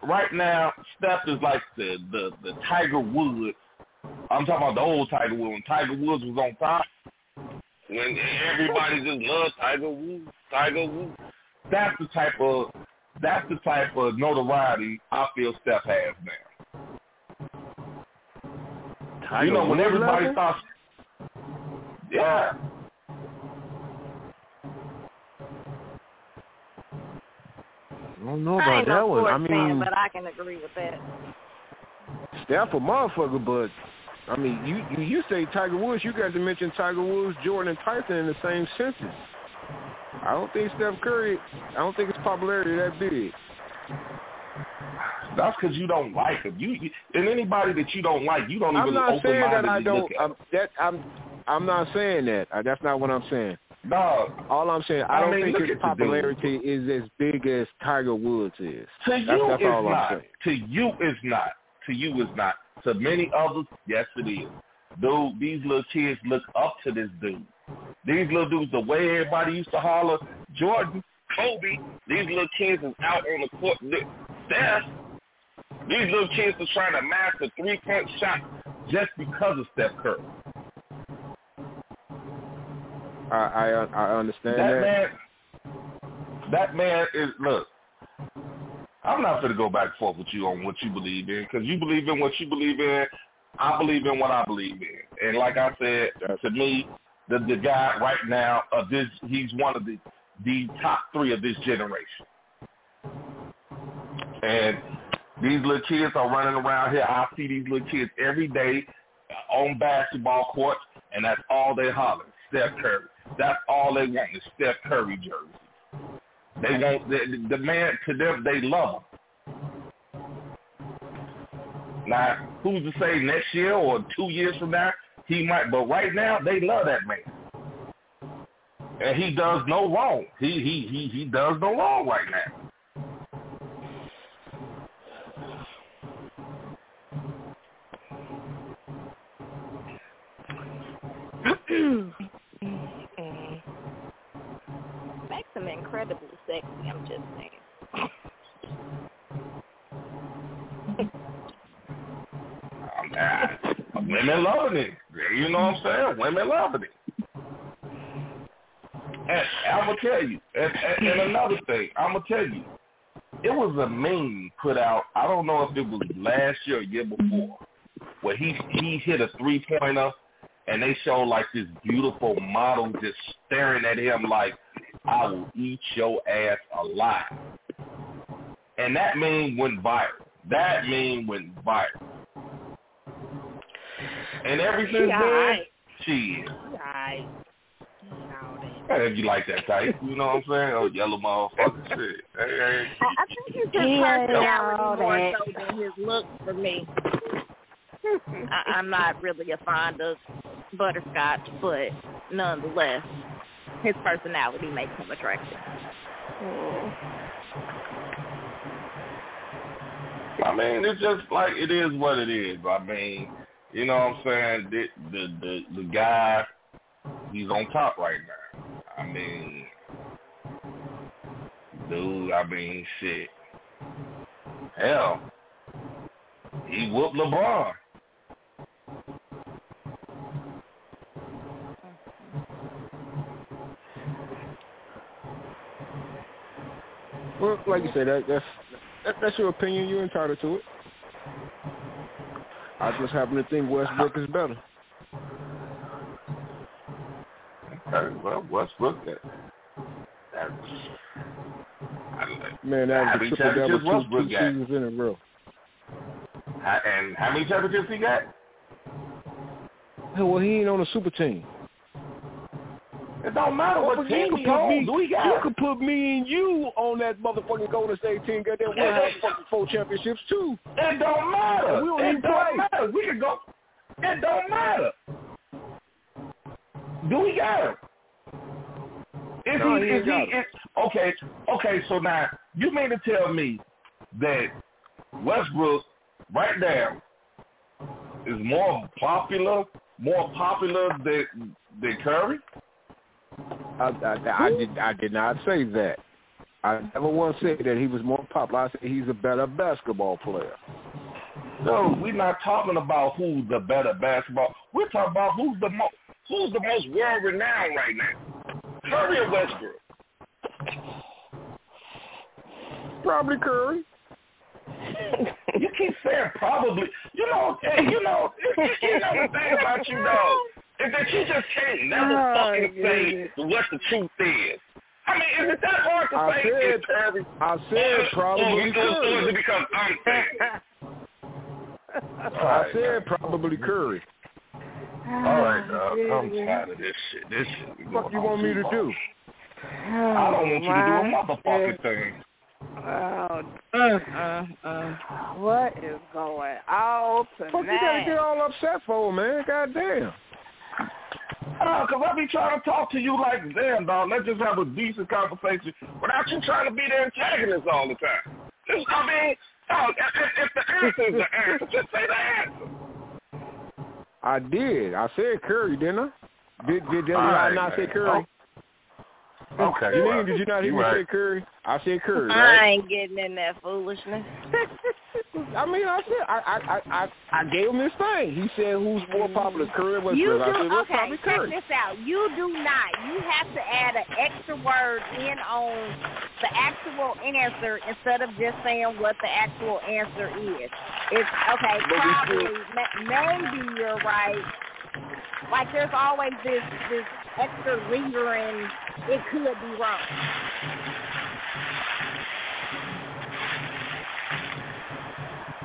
Right now, Steph is like the the the Tiger Woods. I'm talking about the old Tiger Woods when Tiger Woods was on top. when everybody just loved Tiger Woods, Tiger Woods. That's the type of that's the type of notoriety I feel Steph has now. Tiger you know, when everybody level? starts, yeah, I don't know I about ain't that one. I sports fan, mean, but I can agree with that. Steph a motherfucker, but I mean, you you, you say Tiger Woods, you got to mention Tiger Woods, Jordan, and Tyson in the same sentence. I don't think Steph Curry. I don't think his popularity that big. that's because you don't like him. You, you and anybody that you don't like, you don't I'm even not saying that I don't. I'm, that I'm. I'm not saying that. Uh, that's not what I'm saying. Dog, All I'm saying, I I don't mean, think his at the dude. popularity is as big as Tiger Woods is. to That's, you that's it's I'm not. To you it's not. To you it's not. To many others, yes it is. Dude, these little kids look up to this dude. These little dudes, the way everybody used to holler, Jordan, Kobe, these little kids is out on the court. Steph, these little kids are trying to master three-point shot. just because of Steph Curry. I I, I understand that that. man, that man is look. I'm not going to go back and forth with you on what you believe in because you believe in what you believe in. I believe in what I believe in, and like I said, to me, the the guy right now of this. He's one of the the top three of this generation. And these little kids are running around here. I see these little kids every day on basketball courts, and that's all they holler. Steph Curry. That's all they want is Steph Curry jersey. They want the, the man to them. They love him. Now, who's to say next year or two years from now he might? But right now, they love that man, and he does no wrong. He he he he does no wrong right now. Makes him incredibly sexy. I'm just saying. Oh, I, women loving it. You know what I'm saying? Women loving it. And I'm gonna tell you, and, and, and another thing, I'm gonna tell you, it was a meme put out. I don't know if it was last year or year before, where he he hit a three pointer, and they show like this beautiful model just staring at him like, "I will eat your ass alive." And that meme went viral. That meme went viral. And ever since Yeah, then, she is. Right. And if you like that type, you know what I'm saying? Oh, yellow motherfucker shit. Hey, hey. I, I think it's his Yeah, personality all more that. so than his looks for me. I, I'm not really a fond of butterscotch, but nonetheless, his personality makes him attractive. I mean, it's just like it is what it is. I mean, you know what I'm saying? The the the, the guy, he's on top right now. I mean, dude. I mean, shit. Hell, he whooped LeBron. Well, like you said, that, that's that, that's your opinion. You're entitled to it. I just happen to think Westbrook is better. Okay, well, Westbrook. That, that's I, Man, that was a triple double two, two seasons in a row. and how many championships he got? Well, he ain't on a super team. It don't matter what he team you put on. me. Do he You got? could put me and you on that motherfucking Golden State team. Goddamn, we'll have fucking four championships too. It don't matter. We don't it even don't play. matter. We can go. It don't matter. Do we got him? Is No, he? he Is he? got. Is, okay. Okay. So now you mean to tell me that Westbrook right now is more popular, more popular than than Curry? I, I, I did I did not say that. I never once said that he was more popular. I said he's a better basketball player. No, we're not talking about who's the better basketball. We're talking about who's the most who's the most world renowned right now. Curry or Westbrook? Probably Curry. You keep saying probably. You know, hey, you know, you know the thing about you though that you just can't never Oh, fucking say what the truth is. I mean, is it that hard to I say said- it's Curry? I said or, probably or, or is Curry. it because I'm? I said probably Curry. All right, dog. I'm tired of this shit. This shit. be What going you want me to long. do? I don't want you to do a my motherfucking thing. Oh, uh, uh, uh. What is going on tonight? Fuck you gotta get all upset for, man? Goddamn. Uh, cause I be trying to talk to you like, damn, dog, let's just have a decent conversation without you trying to be the antagonist all the time. Just, I mean, dog, if, if the answer is the answer, just say the answer. I did. I said Curry, didn't I? Did did, did All I right, not say man. Curry? Okay. You mean, did you not hear you me right. say Curry? I said Curry, I ain't getting in that foolishness. I mean, I said I I I I, gave him his thing. He said who's more popular, Curry or You Westbrook? I said okay. probably Check this out. You do not. You have to add an extra word in on the actual answer instead of just saying what the actual answer is. It's okay. But Probably, ma- maybe you're right. like there's always this this extra lingering. It could be wrong.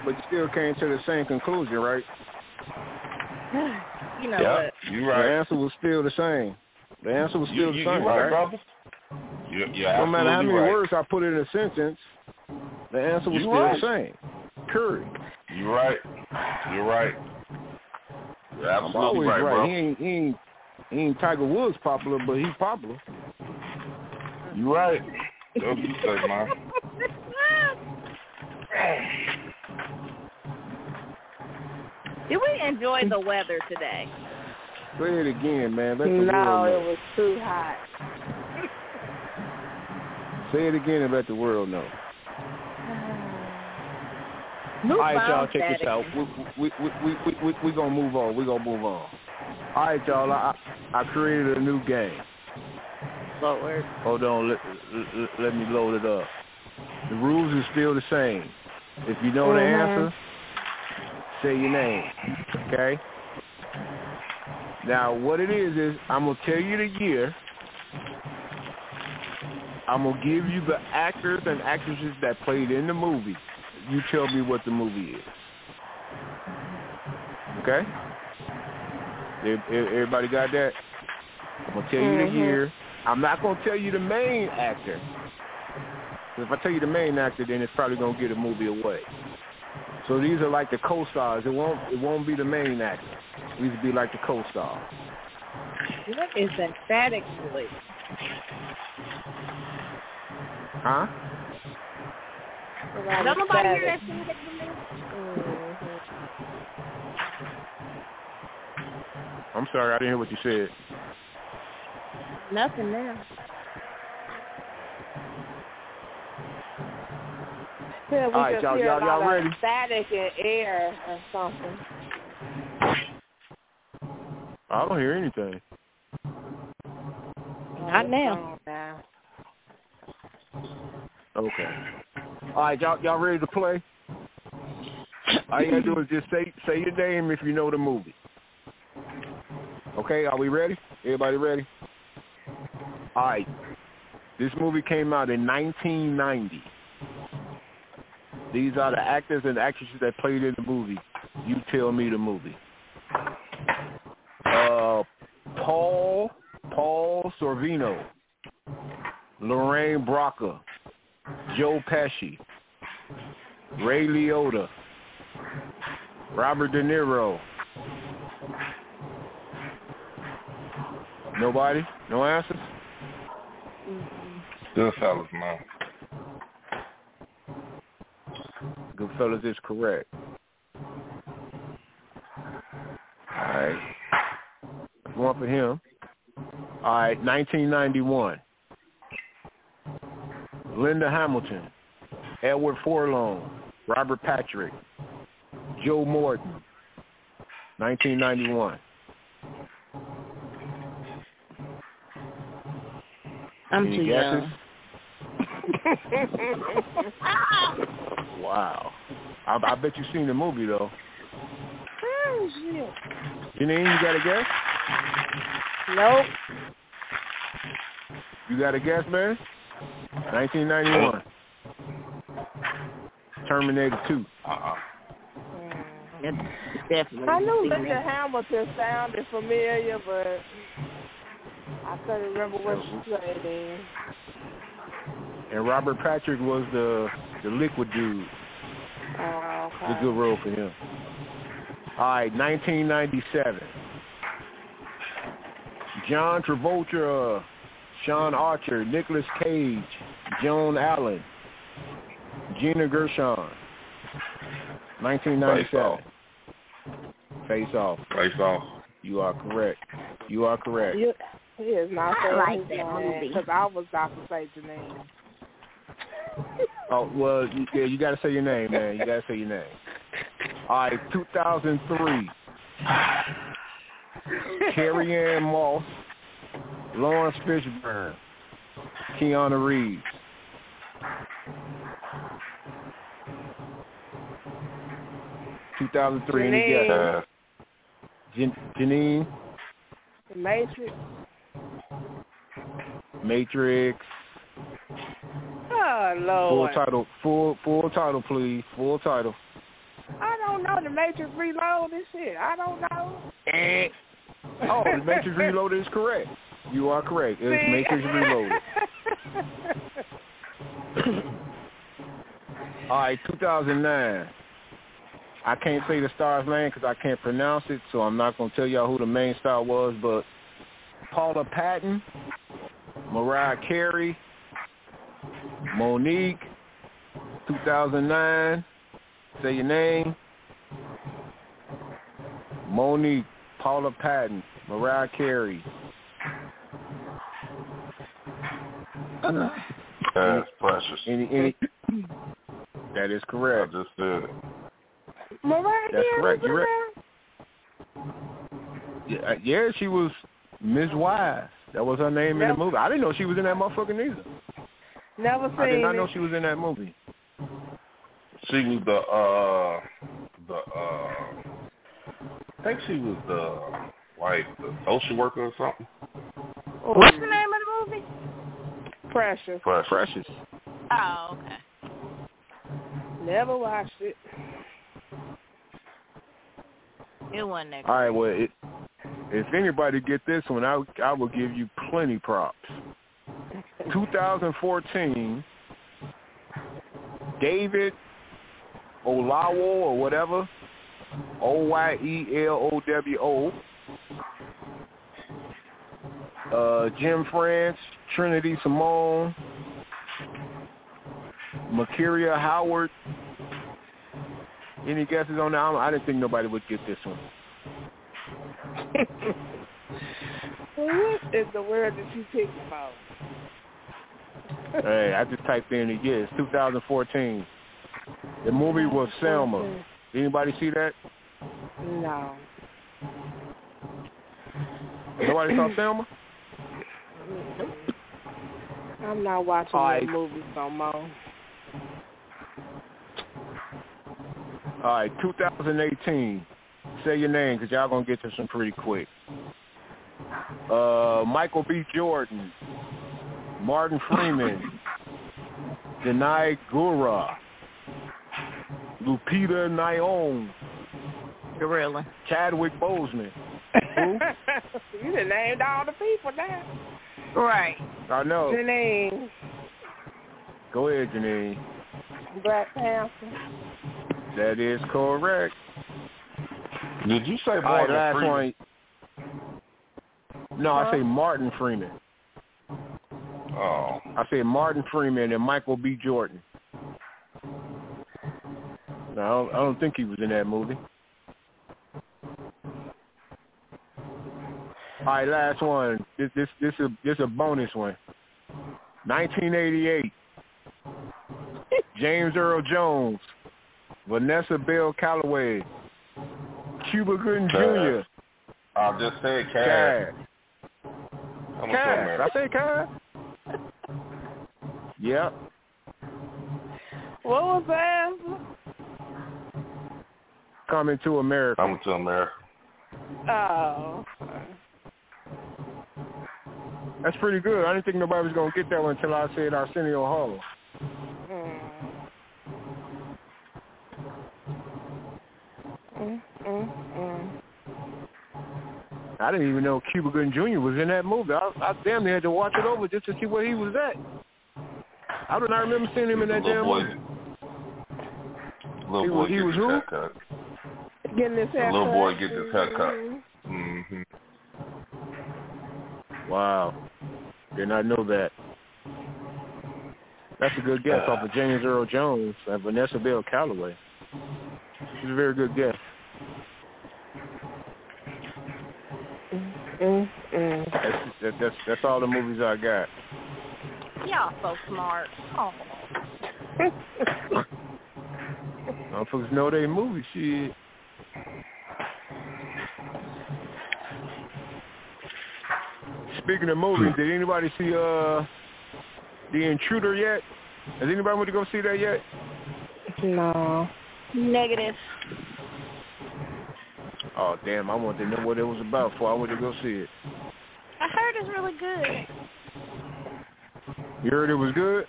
But you still came to the same conclusion, right? you know yeah, what? you The answer was still the same. The answer was still you, the same, you right, right? brother. You, you're No matter how many right. words I put in a sentence, the answer was You still right. the same. Curry. You're right. You're right. You're I'm absolutely always right, right. bro. He ain't he ain't he ain't Tiger Woods popular, but he's popular. You right. That's what you say, man. Did we enjoy the weather today? Say it again, man. Let the No, world it was too hot. Say it again and let the world know. Move All right, y'all, on, check this out. We we we we we we, we gonna move on. We gonna move on. All right, y'all. I I created a new game. Lord. Hold on. Let, let, let me load it up. The rules are still the same. If you know the Mhm. answer, say your name. Okay. Now, what it is is I'm gonna tell you the year. I'm gonna give you the actors and actresses that played in the movie. You tell me what the movie is. Okay? Ev- ev- Everybody got that? I'm gonna tell you the Mhm. year. I'm not gonna tell you the main actor. If I tell you the main actor, then it's probably gonna get a movie away. So these are like the co-stars. It won't. It won't be the main actor. These will be like the co-star. What is that static voice? Huh? Don't nobody hear that static from me? I'm sorry, I didn't hear what you said. Nothing now. Yeah, we All right, just y'all- hear y'all- a y'all of ready? static and air or something. I don't hear anything. Oh, Not now. Oh, now. Okay. All right, y'all, y'all ready to play? All you gotta do is just say say your name if you know the movie. Okay, are we ready? Everybody ready? All right. This movie came out in 1990. These are the actors and actresses that played in the movie. You tell me the movie. Uh, Paul Paul Sorvino, Lorraine Bracco, Joe Pesci, Ray Liotta, Robert De Niro. Nobody? No answers? Still fellas, man. Goodfellas is correct. All right. One for him. All right, 1991. Linda Hamilton, Edward Furlong, Robert Patrick, Joe Morton. 1991. I'm too young. Wow. I, I bet you've seen the movie though. Oh, shit. Janine, you got a guess? Nope. You got a guess, man? 1991. Terminator 2. Uh-uh. Mm, it's definitely. I knew seen Linda. Hamilton sounded familiar, but I couldn't remember what she played in. And Robert Patrick was the the liquid dude. Oh, It's a good role for him. All right, 1997. John Travolta, Sean Archer, Nicolas Cage, Joan Allen, Gina Gershon. 1997. Face off. Face off. Face off. You are correct. You are correct. You, he is not I saying like his that name, movie. Because I was about to say Janine. Oh well, you, yeah, you got to say your name, man. You got to say your name. All right, 2003. Carrie-Anne Moss, Laurence Fishburne, Keanu Reeves. Two thousand three. Any Janine. guesses? Jan- Janine, The Matrix. Matrix. Oh Full title. Full full title, please. Full title. I don't know the Matrix Reload and shit. I don't know. Eh. Oh, the Matrix Reloaded is correct. You are correct. It's See? Matrix Reloaded. All right, 2009. I can't say the star's name because I can't pronounce it, so I'm not going to tell y'all who the main star was, but Paula Patton, Mariah Carey, Mo'Nique, 2009. Say your name. Mo'Nique, Paula Patton, Mariah Carey. That's precious. Any, any, that is I correct. just said it. Mariah That's Carey correct. was You're in Yeah, uh, yeah, she was Ms. Wise. That was her name in the movie. I didn't know she was in that motherfucker neither. There? Never seen I did not it. know she was in that movie. She was the uh the uh I think she was the like the social worker or something. What's the name of the movie? Precious. Precious. Precious. Oh, okay. Never watched it. It wasn't that All right, well, it, if anybody get this one, I I will give you plenty props. 2014, David Olawo or whatever, O Y E L O W O. Uh, Jim France, Trinity Simone, Makiria Howard. Any guesses on that? I didn't think nobody would get this one. what in the world did you pick about? Hey, I just typed in the year. It's 2014. The movie was Selma. Anybody see that? No. Nobody saw Selma? I'm not watching right. the movies no more. All right, 2018. Say your name because y'all going to get to some pretty quick. Uh, Michael B. Jordan, Martin Freeman, Denai Gura, Lupita Nyong'o, gorilla. Chadwick Boseman. Who? you done named all the people now. Right. I know. Janine, Go ahead, Janine. Black Panther. That is correct. Did you say All more right, last Freeman? one. No, I say Martin Freeman. Oh. I say Martin Freeman and Michael B. Jordan. No, I don't, I don't think he was in that movie. All right, last one. This this this is this is a bonus one. 1988. James Earl Jones, Vanessa Bell Calloway, Cuba Gooding Jr. I just said. Cass. Cass. I say Cass. Yep. What was that? answer? Coming to America. I'm to America. Oh. That's pretty good. I didn't think nobody was gonna get that one until I said Arsenio Hall. Mm. Mm, mm, mm. I didn't even know Cuba Gooding Jr. was in that movie. I, I damn near had to watch it over just to see where he was at. I do not remember seeing him in that little damn boy, movie. little He boy was- he get was his who? haircut. Getting his haircut. little boy get his haircut. Mhm. Mm-hmm. Wow. Did not know that. That's a good guess off of James Earl Jones and Vanessa Bell Calloway. It's a very good guess. Mm, mm. That's that, that's that's all the movies I got. Y'all so smart. Oh. Some folks know they movie shit. Speaking of movies, did anybody see uh The Intruder yet? Has anybody went to go see that yet? No. Negative. Oh damn! I wanted to know what it was about before I went to go see it. I heard it's really good. You heard it was good?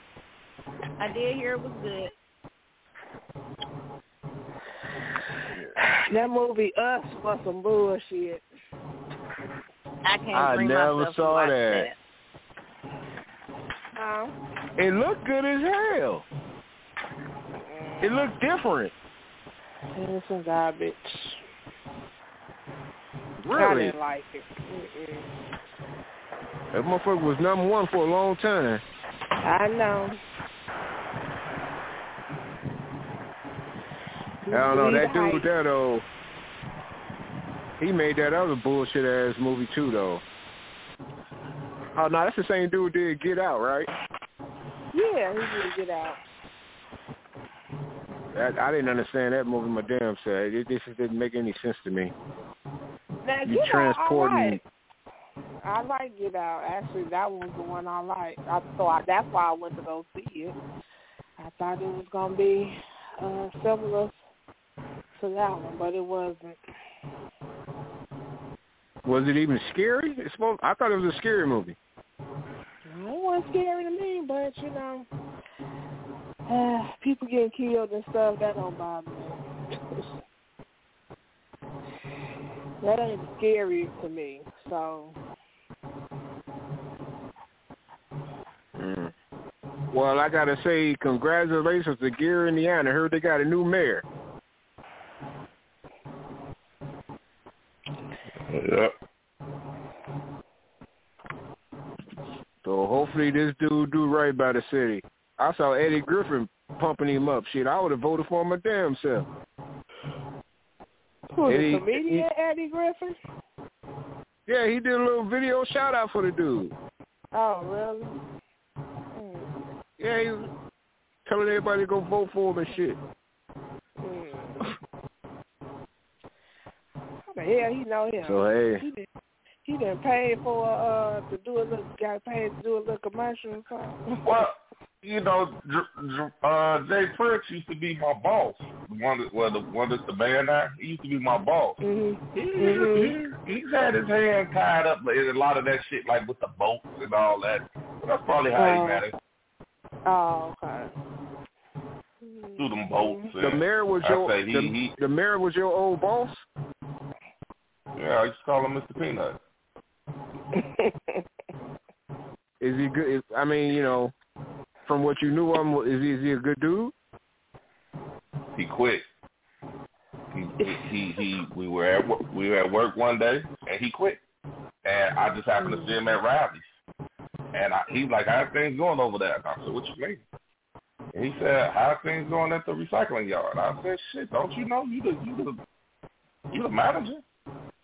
I did hear it was good. That movie Us was some bullshit. I can't I bring never myself to saw watch that. Um, It looked good as hell. It looked different. it's some garbage. Really? I didn't like it. Mm-mm. That motherfucker was number one for a long time. I know. I don't know. That dude there though, he made that other bullshit ass movie too though. Oh no, that's the same dude did Get Out, right? Yeah, he did get out. That, I didn't understand that movie my damn self. It, this just didn't make any sense to me. Now, You I transporting. I like Get Out. Actually, that was the one I liked. I so I, that's why I went to go see it. I thought it was gonna be uh, similar to that one, but it wasn't. Was it even scary? It's supposed, I thought it was a scary movie. It wasn't scary to me, but you know, uh, people getting killed and stuff that don't bother me. that ain't scary to me. So Mm. Well, I gotta say congratulations to Gary, Indiana. I heard they got a new mayor. Yep. So hopefully this dude do right by the city. I saw Eddie Griffin pumping him up. Shit, I would have voted for him a damn self. who Eddie- the comedian Eddie Griffin? Yeah, he did a little video shout out for the dude. Oh really? Yeah, he was telling everybody to go vote for him and shit. How the hell he know him? So hey, He did. He didn't pay for uh to do a little. Got paid to do a little commercial or something. Well, you know, J- J- uh, Jay Prince used to be my boss. The one that, well, the one that's the band now, he used to be my boss. Mhm. He, Mhm. he, he's had his hand tied up in a lot of that shit, like with the boats and all that. But that's probably how Oh. he got it Oh, okay. through them boats. the mayor was I your he, the, he, the mayor was your old boss. yeah, I used to call him Mr. Peanut. Is he good? Is, I mean, you know, from what you knew of him, is he is he a good dude? He quit. He, he, he, he, we were at work, we were at work one day, and he quit. And I just happened to see him at Riley's. And I, he's like, "How's things going over there?" And I said, "What you mean?" And he said, "How's things going at the recycling yard?" I said, "Shit, don't you know you the you the you the manager?"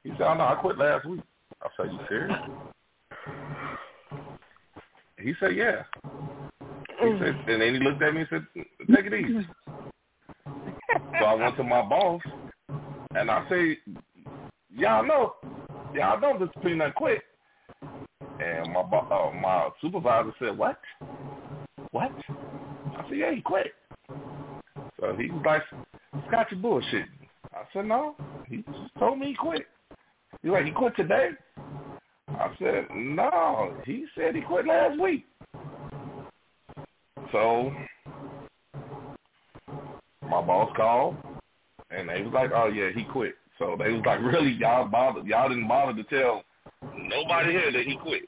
He said, "Oh no, I quit last week." I said, "You serious?" He said, "Yeah." He said, mm. and then he looked at me and said, "Take it easy." So I went to my boss, and I say, "Y'all know, y'all know this peanut quit." And my uh, my supervisor said, "What? What?" I said, "Yeah, he quit." So he was like, "Scott, you bullshit." I said, "No, he just told me he quit." He's like, "He quit today?" I said, "No, he said he quit last week." So my boss called, and they was like, "Oh yeah, he quit." So they was like, "Really, y'all bothered? Y'all didn't bother to tell nobody here that he quit."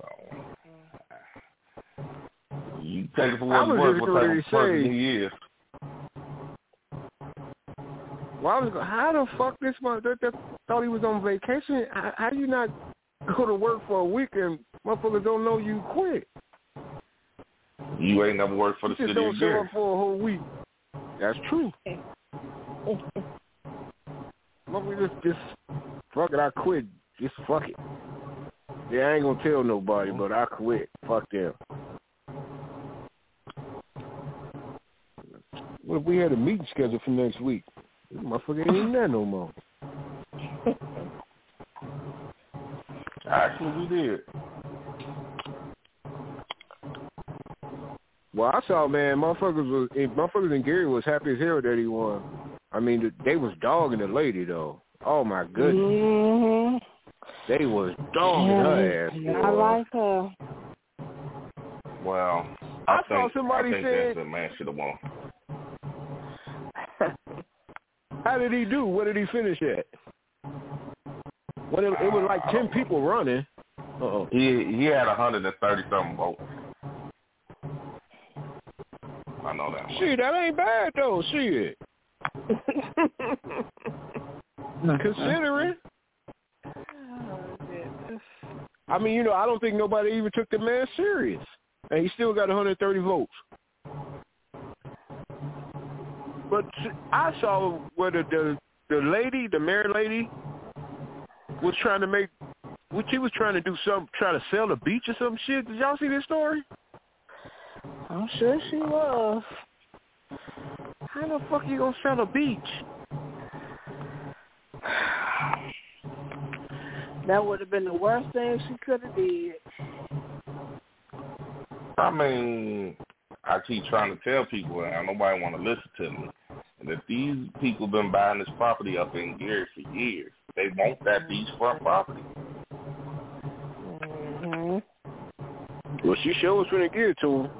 So you take it for I what was it's worth. just What gonna type of person say- he is? Well, I was go- how the fuck this mother that, that thought he was on vacation? How, how you not go to work for a week and motherfuckers don't know you quit? You ain't never worked for the You just city don't of show Gary. up for a whole week. That's true. Motherfucker just just fuck it, I quit. Just fuck it. Yeah, I ain't gonna tell nobody, but I quit. Fuck them. What if we had a meeting scheduled for next week? This motherfucker ain't there no more. Actually, we did. Well, I saw man, motherfuckers was motherfuckers in Gary was happy as hell that he won. I mean, they was dogging the lady though. Oh my goodness, Mhm. they was dogging her ass. Yeah, I like her. Well, I I, saw think, somebody I think said- Vincent man should have won. How did he do? What did he finish at? Well, it, it was like ten people running. Uh-oh. He he had a hundred and thirty something votes. I know that much. Shit, that ain't bad though. Shit, Uh-huh. considering. I mean, you know, I don't think nobody even took the man serious, and he still got 130 votes. But I saw where the the, lady, the mayor lady, was trying to make, what she was trying to do some, trying to sell the beach or some shit. Did y'all see this story? I'm sure she was. How the fuck you gonna sell a beach? That would have been the worst thing she could have did. I mean, I keep trying to tell people, and nobody want to listen to me, that these people been buying this property up in Gary for years. They want that beachfront property. Mhm. Well, she sure was finna give it to them.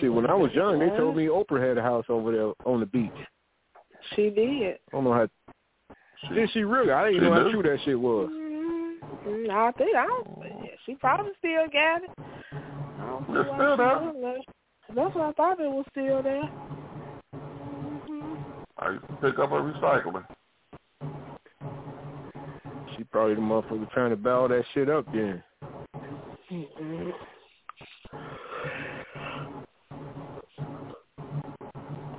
See, when I was young, they told me Oprah had a house over there on the beach. She did. I don't know how. Did she really? I didn't She know how true that shit was. Mm, I think I don't. She probably still got it. I don't It's why still there. That's what I thought it was still there. I used to pick up a recycling. She probably the motherfucker trying to bow that shit up then. Mm-mm.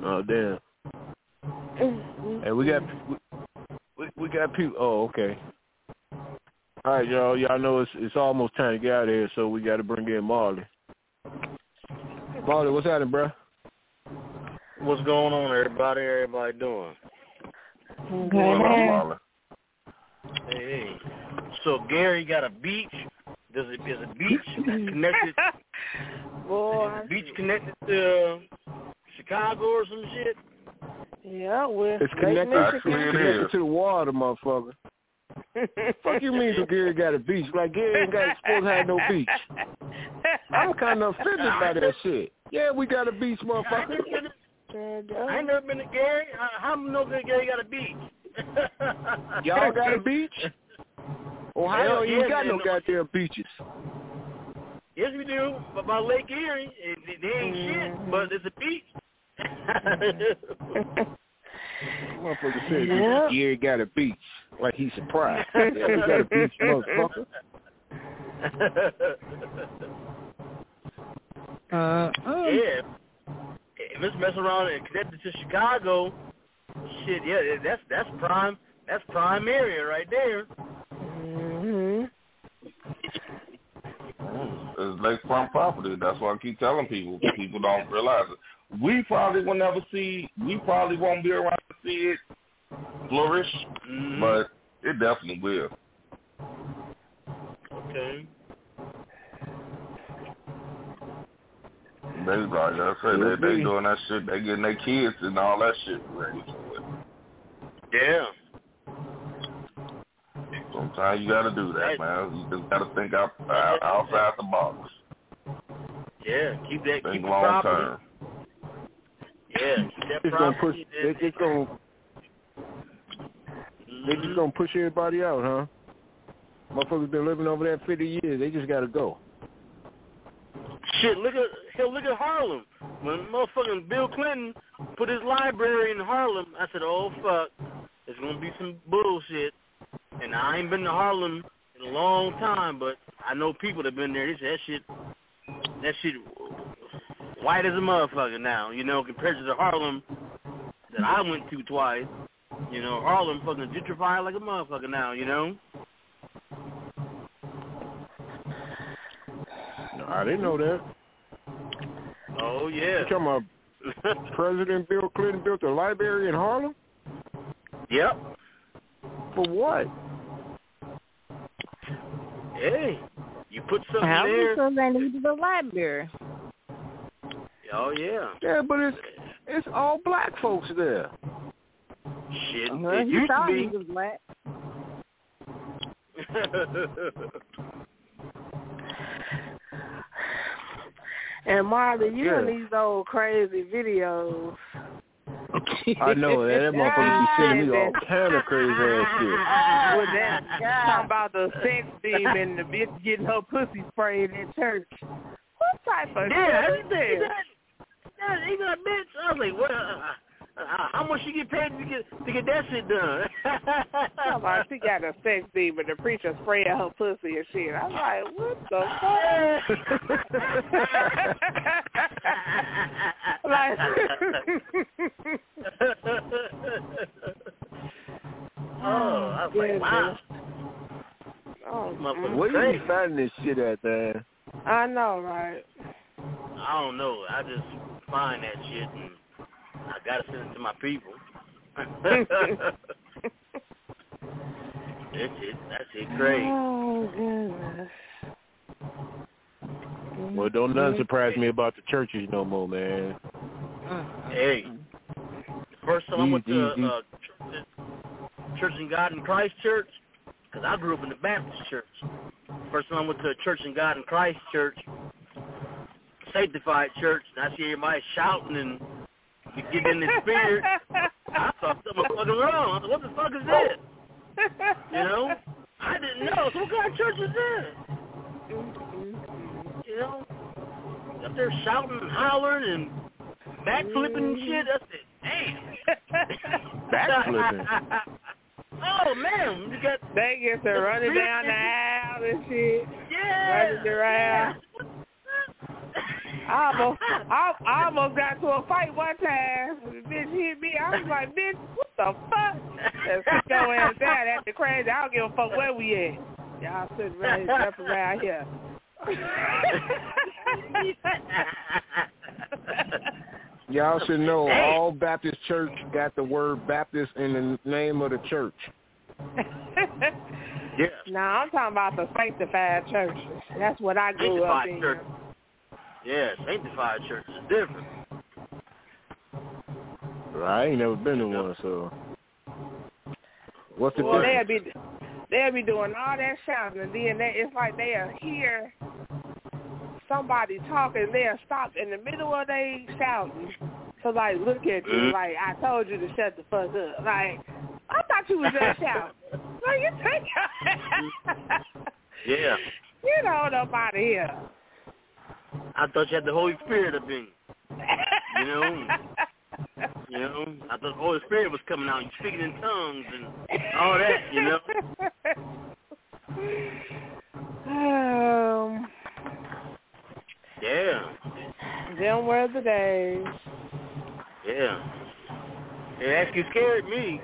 Oh damn. We got we, we got people. Oh okay. All right, y'all. Y'all know it's it's almost time to get out of here, so we got to bring in Marley. Marley, what's happening, bruh? What's going on, everybody? Everybody doing? What up, Marlon? Hey, hey. So Gary got a beach. Does it is a beach connected? Boy. Beach connected to uh, Chicago or some shit? Yeah, well, It's connected, Actually, connected to the water, motherfucker. Fuck you mean Gary got a beach? Like Gary ain't got supposed to have no beach. I'm kind of offended by that shit. Yeah, we got a beach, motherfucker. never been to, I ain't never been to Gary. How- How do know that Gary got a beach? Y'all got a beach? Ohio Hell ain't yeah, got man. no goddamn beaches. Yes, we do. But by Lake Erie, it, it, they ain't shit, but it's a beach. Motherfucker said Yeah. Gary got a beach. Like he's surprised. yeah, we got a beach, motherfucker. Uh, yeah. If it's messing around and connected to Chicago, shit, yeah, that's that's prime. That's prime area right there. Mhm. It's lakefront property. That's what I keep telling people. People don't realize it. We probably will never see. We probably won't be around to see it flourish, Mhm. but it definitely will. okay. They like I said, they, they doing that shit. They getting their kids and all that shit ready for it. Yeah. Sometimes you got to do that, man. You just got to think out, out outside the box. Yeah. Keep that. Keep Think the long term. Yeah. Just gonna push. They just gonna. They just gonna push everybody out, huh? Motherfuckers been living over there 50 years. They just gotta go. Shit, look at hell, look at Harlem. When motherfucking Bill Clinton put his library in Harlem, I said, "Oh fuck, there's gonna be some bullshit." And I ain't been to Harlem in a long time, but I know people that been there. They say that shit, that shit, white as a motherfucker now. You know, compared to the Harlem that I went to twice. You know, Harlem fucking gentrified like a motherfucker now. You know. I didn't know that. Oh You yeah. talking about President Bill Clinton built a library in Harlem? yep. For what? Hey, you put something how there. because they needed a library. Oh yeah. Yeah, but it's it's all black folks there. Shit. Well, it he used to be. he was black. And Marley, you Yeah. in these old crazy videos. I know that that motherfucker be sending me all kind of crazy ass shit. With that, talking about the sex demon, the bitch getting her pussy sprayed in church. What type of yeah, shit is this? See that. Yeah, even a bitch. I was like, what? Uh, uh, how much she get paid to get to get that shit done? Talking about she got a sex demon, the preacher spraying her pussy and shit. I'm like, what the fuck? like, oh, I was like, wow. oh, Motherfucker. Where you Crazy. be finding this shit at, man? I know, right? I don't know. I just find that shit and I gotta send it to my people. That's it. That's it. Crazy. Oh goodness. Well, don't nothing surprise me about the churches no more, man. Hey, first time I went to These- these- uh, church, Church in God in Christ Church, because I grew up in the Baptist church. First time I went to a Church in God in Christ Church, sanctified church, and I see everybody shouting and getting in the spirit. I thought something was fucking wrong. I was like, what the fuck is this? You know? I didn't know. So what kind of church is this? You know? Up there shouting and hollering and backflipping and shit. I said, damn. Backflipping? oh, man. You got, They get to running down the aisle and shit. yeah. Running around. I almost, I, I almost got to a fight one time. The bitch hit me. I was like, bitch, what the fuck? And sit your ass down. That's the crazy. I don't give a fuck where we at. Y'all sitting right here, jumping around here. Y'all should know all Baptist church got the word Baptist in the name of the church. Yeah. nah, I'm talking about the sanctified church. That's what I grew up in. church. Yeah, sanctified church is different. I ain't never been to one, so what's the Well, difference? they'll be they'll be doing all that shouting, and then they, it's like they'll hear somebody talking, they'll stop in the middle of they shouting to like look at you, Mhm. like I told you to shut the fuck up. Like I thought you was just shouting. Like you take Yeah. you don't know nobody here. I thought you had the Holy Spirit up in you. You know? You know? I thought the Holy Spirit was coming out and speaking in tongues and all that, you know? um, Yeah. them were the days. Yeah. It actually scared me.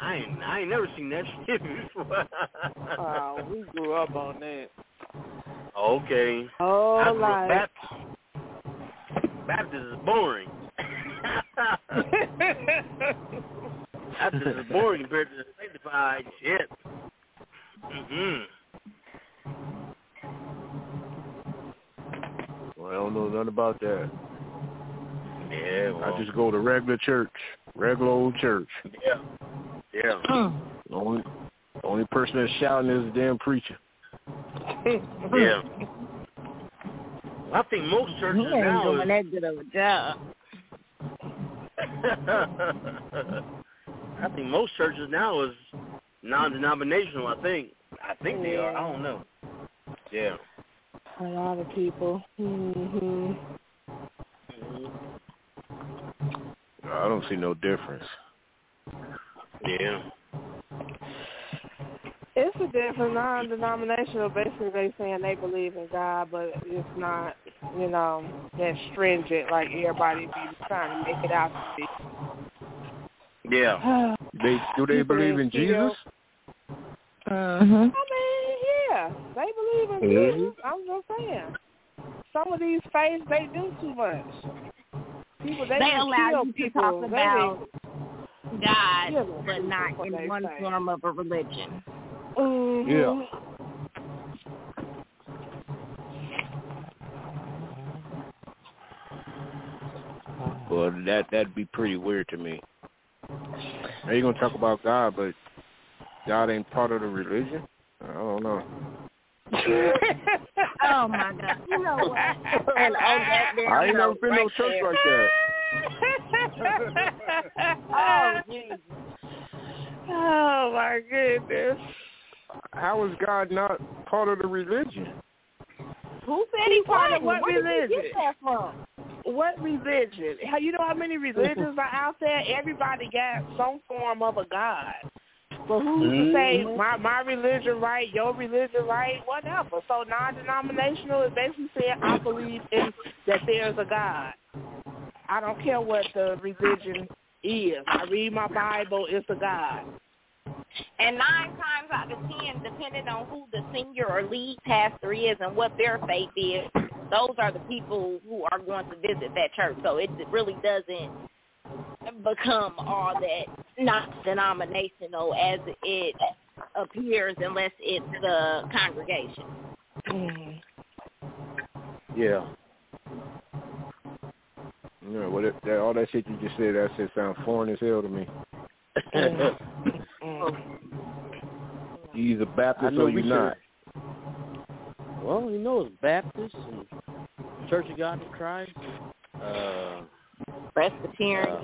I ain't I ain't never seen that shit before. Oh, we grew up on that. Okay. I Oh, grew up like Baptist. Baptist is boring. Baptist is boring compared to the sanctified shit. Mhm. Well, I don't know nothing about that. Yeah. Well, I just go to regular church, regular old church. yeah. Yeah. The only the only person that's shouting is the damn preacher. Yeah. I think most He churches ain't now doing is that good of a job. I think most churches now is non-denominational. I think. I think they are. I don't know. Yeah. a lot of people. Mhm. I don't see no difference. Yeah. It's a different non-denominational. Basically, they saying they believe in God, but it's not, you know, that stringent like everybody be trying to make it out to be. Yeah. They do they believe in in Jesus? Mm-hmm. I mean, yeah, they believe in Jesus. I'm just saying. Some of these faiths, they do too much. People, they, They allow kill you to people. talk They about God, but not in one say. form of a religion. Mhm. Yeah. Well, that that'd be pretty weird to me. Now you're gonna talk about God, but God ain't part of the religion. I don't know. oh my god. You know what? And on that damn I ain't never been right no church there. like that. Oh Jesus. oh my goodness. How is God not part of the religion? Who said He he part of what Where did you religion? get that from? What religion? How you know how many religions are out there? Everybody got some form of a god. But who's to say mm-hmm. my my religion right, your religion right, whatever. So non-denominational is basically saying I believe in that there's a God. I don't care what the religion is. I read my Bible. It's a God. And nine times out of ten, depending on who the senior or lead pastor is and what their faith is, those are the people who are going to visit that church. So it really doesn't become all that not denominational as it appears unless it's the congregation. Mm. Yeah. Yeah, well, that, that, all that shit you just said, that shit sounds foreign as hell to me. Mm. You either I Baptist or we you not. Well, you know, it's Baptist and Church of God in Christ, uh, Presbyterian.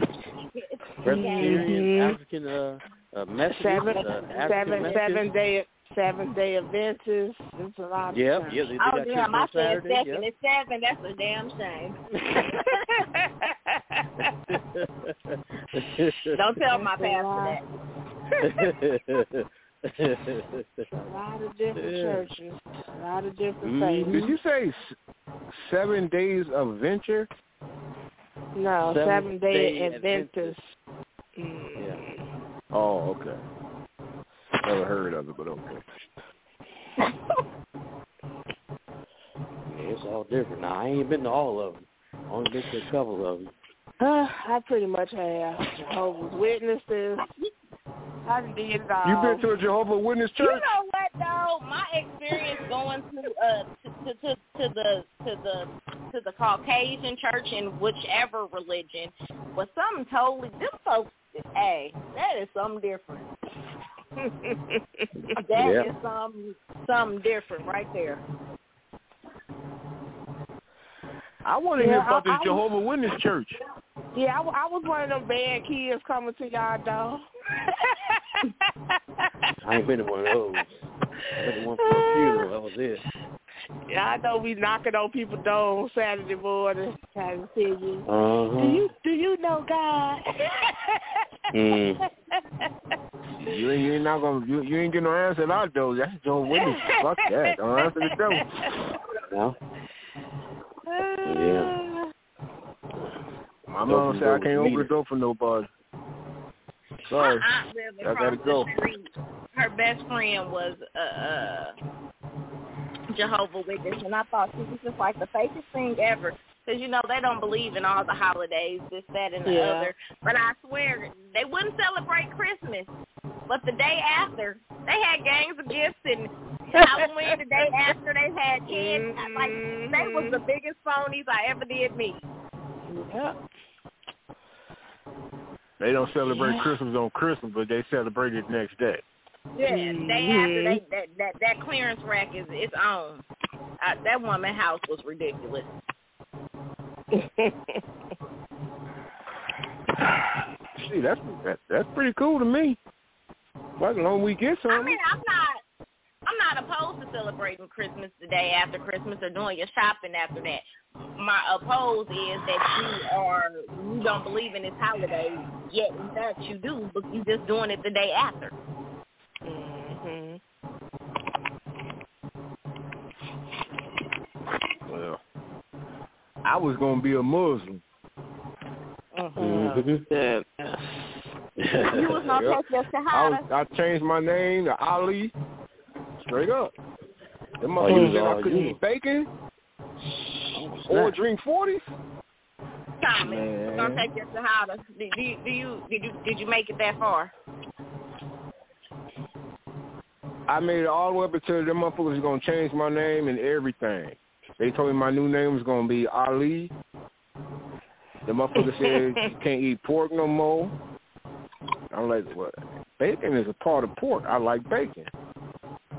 Presbyterian, Mhm. African, uh, uh, Methodist, Seven, uh, African seven, seven day, seven day Adventist. It's a lot of Yep, stuff. yeah, they, they Oh got church damn! I on said Saturday. second and seven. That's a damn shame. Don't tell my pastor that. A lot of different Yeah. churches, a lot of different Mhm. faiths. Did you say seven days of venture? No, Seventh seven day day Adventist. Yeah. Mm. Oh, okay. Never heard of it, but okay. Yeah, it's all different. Now, I ain't been to all of them. Only been to a couple of them. Uh, I pretty much have Jehovah's Witnesses. I done did it all. You been to a Jehovah Witness church? You know what though? My experience going to uh to, to to the to the to the Caucasian church in whichever religion was something totally them folks hey, that is something different. That is Yeah. some something different right there. I want to Yeah, hear about I- this I- Jehovah Witness church. yeah, I, I was one of them bad kids coming to y'all door. I ain't been to one of those. I been to one for a funeral. That was it. Yeah, I know we knocking on people's door on Saturday morning trying to tell you. Uh-huh. Do you do you know God? Mm. You ain't, you ain't not gonna you, you ain't getting no answer at our door. That's Jehovah Witness. Fuck that. Don't answer the door. No? Yeah. My mom said I can't open the door for nobody. Sorry. My aunt lived I gotta go. street. Her best friend was uh, uh Jehovah Witness, and I thought she was just like the fakest thing ever. Because you know they don't believe in all the holidays, this, that, and the Yeah. other. But I swear they wouldn't celebrate Christmas. But the day after, they had gangs of gifts, and Halloween the day after they had kids. Like they was the biggest phonies I ever did meet. Yep. They don't celebrate Christmas on Christmas, but they celebrate it next day. Yeah, the day after they that that that clearance rack is its own. Uh, that woman house was ridiculous. See, that's that, that's pretty cool to me. Well, as long as we get I mean, I'm not I'm not opposed to celebrating Christmas the day after Christmas or doing your shopping after that. My oppose is that you are you don't believe in this holiday, yet in fact you do, but you just doing it the day after. hmm Well, I was gonna be a Muslim. Mhm. Yeah. You was gonna Yep. take your I was. I changed my name to Ali. Straight up. Them Oh, you motherfuckers was said I couldn't you. eat bacon Oh, or drink forties. Tommy, Man. was gonna take your shahada. Do, do, you, do you did you did you make it that far? I made it all the way up until them motherfuckers was gonna change my name and everything. They told me my new name was gonna be Ali. The motherfucker said you can't eat pork no more. I'm like, what? Bacon is a part of pork. I like bacon.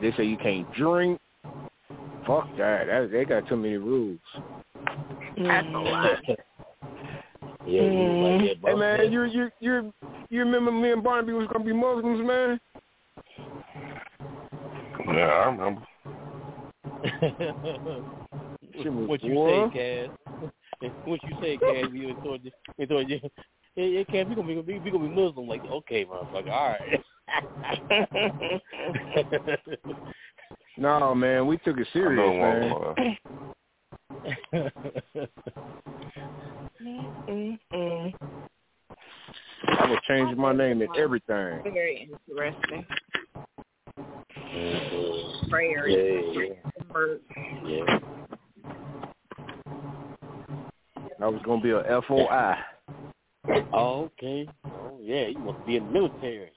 They say you can't drink. Fuck that. that they got too many rules. That's a lot. Yeah, he was like, mm. Hey man, you you you you remember me and Barnaby was gonna be Muslims, man? Yeah, I remember. What you say, Cass? What you say, Cass? You and told you, you told you, yeah, can't we gonna be, we, we gonna be Muslim. Like, okay, motherfucker, all right. No man, we took it serious, know man. one. Mm-mm. I was changing my name and everything. Very interesting. Mhm. Prayer. yeah, yeah, yeah. I was gonna be a FOI. Oh, okay. Oh, yeah, you must be in the military.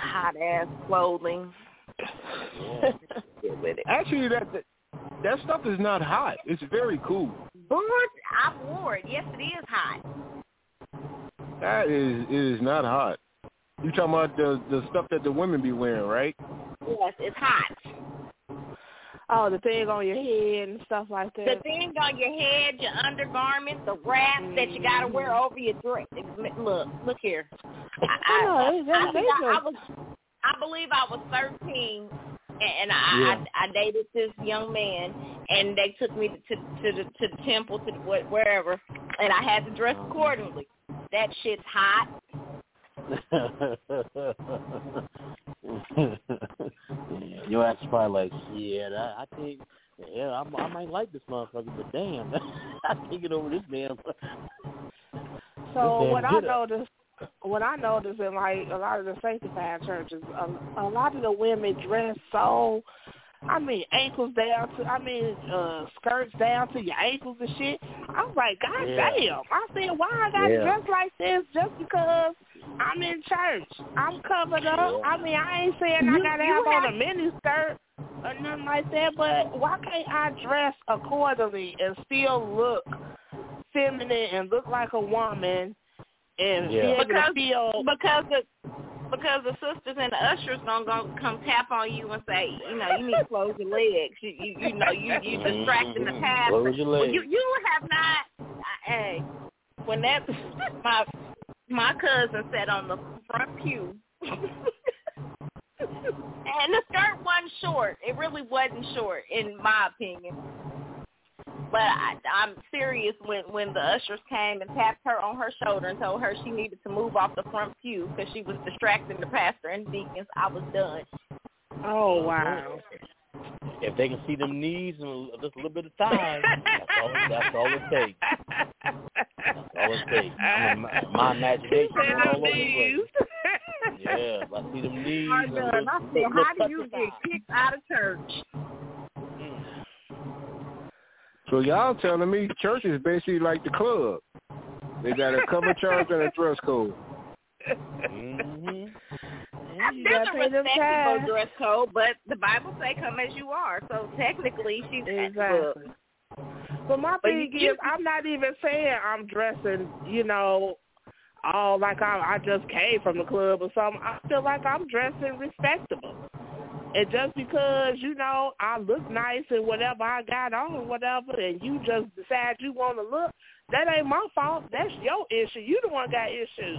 Hot ass clothing. Yeah. Get with it. Actually, that, that that stuff is not hot. It's very cool. But I wore it. Yes, it is hot. That is it is not hot. You talking about the the stuff that the women be wearing, right? Yes, it's hot. Oh, the thing on your head and stuff like that. The thing on your head, your undergarments, the wrap that you gotta mm. wear over your dress. Look, look here. I, I, No, I, I, I was, I believe I was thirteen, and I, I I dated this young man, and they took me to to the to the temple to the, wh- wherever, and I had to dress accordingly. That shit's hot. yeah, your ass is probably like, yeah, that, I think, yeah, I, I might like this motherfucker, but damn, I can't get over this damn. So This what I noticed, what I noticed in like a lot of the sanctified churches, a, a lot of the women dress so, I mean, ankles down to, I mean, uh skirts down to your ankles and shit. I was like, God Yeah. damn! I said, why I gotta Yeah. dress like this just because I'm in church? I'm covered up. I mean, I ain't saying I gotta you have on a mini skirt or nothing like that, but why can't I dress accordingly and still look feminine and look like a woman and Yeah. be able Because- to feel because the because the sisters and the ushers gonna go come tap on you and say, you know, you need to close your legs. You you, you know, you you distracting the Mhm. pastor. Close your Well, you you have not. I, hey, when that my my cousin sat on the front pew. And the skirt wasn't short. It really wasn't short, in my opinion. But I, I'm serious when when the ushers came and tapped her on her shoulder and told her she needed to move off the front pew because she was distracting the pastor and deacons. I was done. Oh wow. If they can see them knees and just a little bit of thighs, that's all. That's all it takes. That's all. I mean, my, my imagination is all over the place. Yeah, I see them knees. I'm and done. little- I said, how do you get kicked out of church? So y'all telling me church is basically like the club. They got a cover charge and a dress code. Mhm. you There's a pay respectable dress code, but the Bible say come as you are. So technically, she's at the club. But my But thing you- is, I'm not even saying I'm dressing, you know, all like I, I just came from the club or something. I feel like I'm dressing respectable. And just because, you know, I look nice and whatever I got on, whatever, and you just decide you want to look, that ain't my fault. That's your issue. You the one got issues.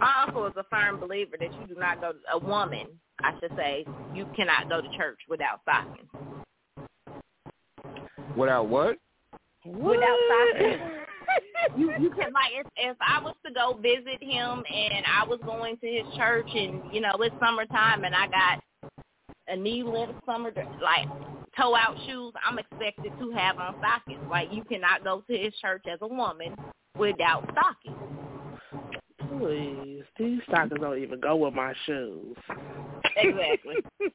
My uncle is a firm believer that you do not go. A woman, I should say, you cannot go to church without stockings. Without what? Without stockings. you you can like if if I was to go visit him and I was going to his church and you know it's summertime and I got a knee length summer like toe out shoes, I'm expected to have on stockings. Like you cannot go to his church as a woman without stockings. Please, these stockings don't even go with my shoes. Exactly.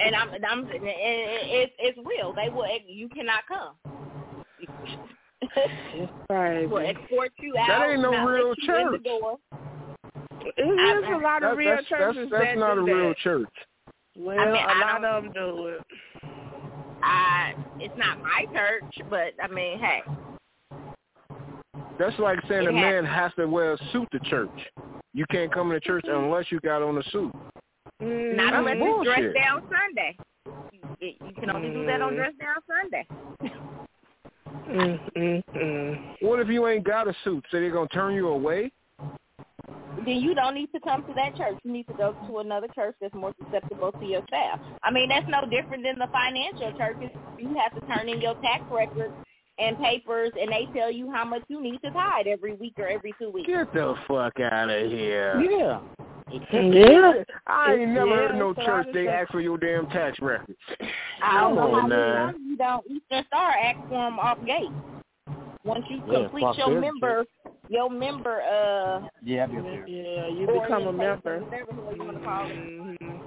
and I'm and I'm and it's it's real. They will you cannot come. It's crazy. will escort you out. That ain't no not real let you in the church. door. It is a lot of That- real that's, that's, churches that's that not do a real that. church. Well, I mean, a I lot of them do it. I it's not my church, but I mean, hey, That's like saying It a has- man has to wear a suit to church. You can't come into church unless you got on a suit. Not unless it's dress Bullshit. down Sunday. You, you can only do that on Mm. dress down Sunday. Mm, mm, mm. What if you ain't got a suit? So they're gonna turn you away? Then you don't need to come to that church. You need to go to another church that's more susceptible to your staff. I mean, that's no different than the financial churches. You have to turn in your tax records and papers, and they tell you how much you need to tithe every week or every two weeks. Get the fuck out of here. Yeah. Yeah. I ain't never heard no church they just- ask for your damn tax records. I don't Come know how on many you don't Eastern Star ask for them off gate. Once you Yeah, complete your prosperity member, your member, uh, Yeah, I'll be up there. Yeah, you become a member. Whatever the hell you want to call it. Mhm.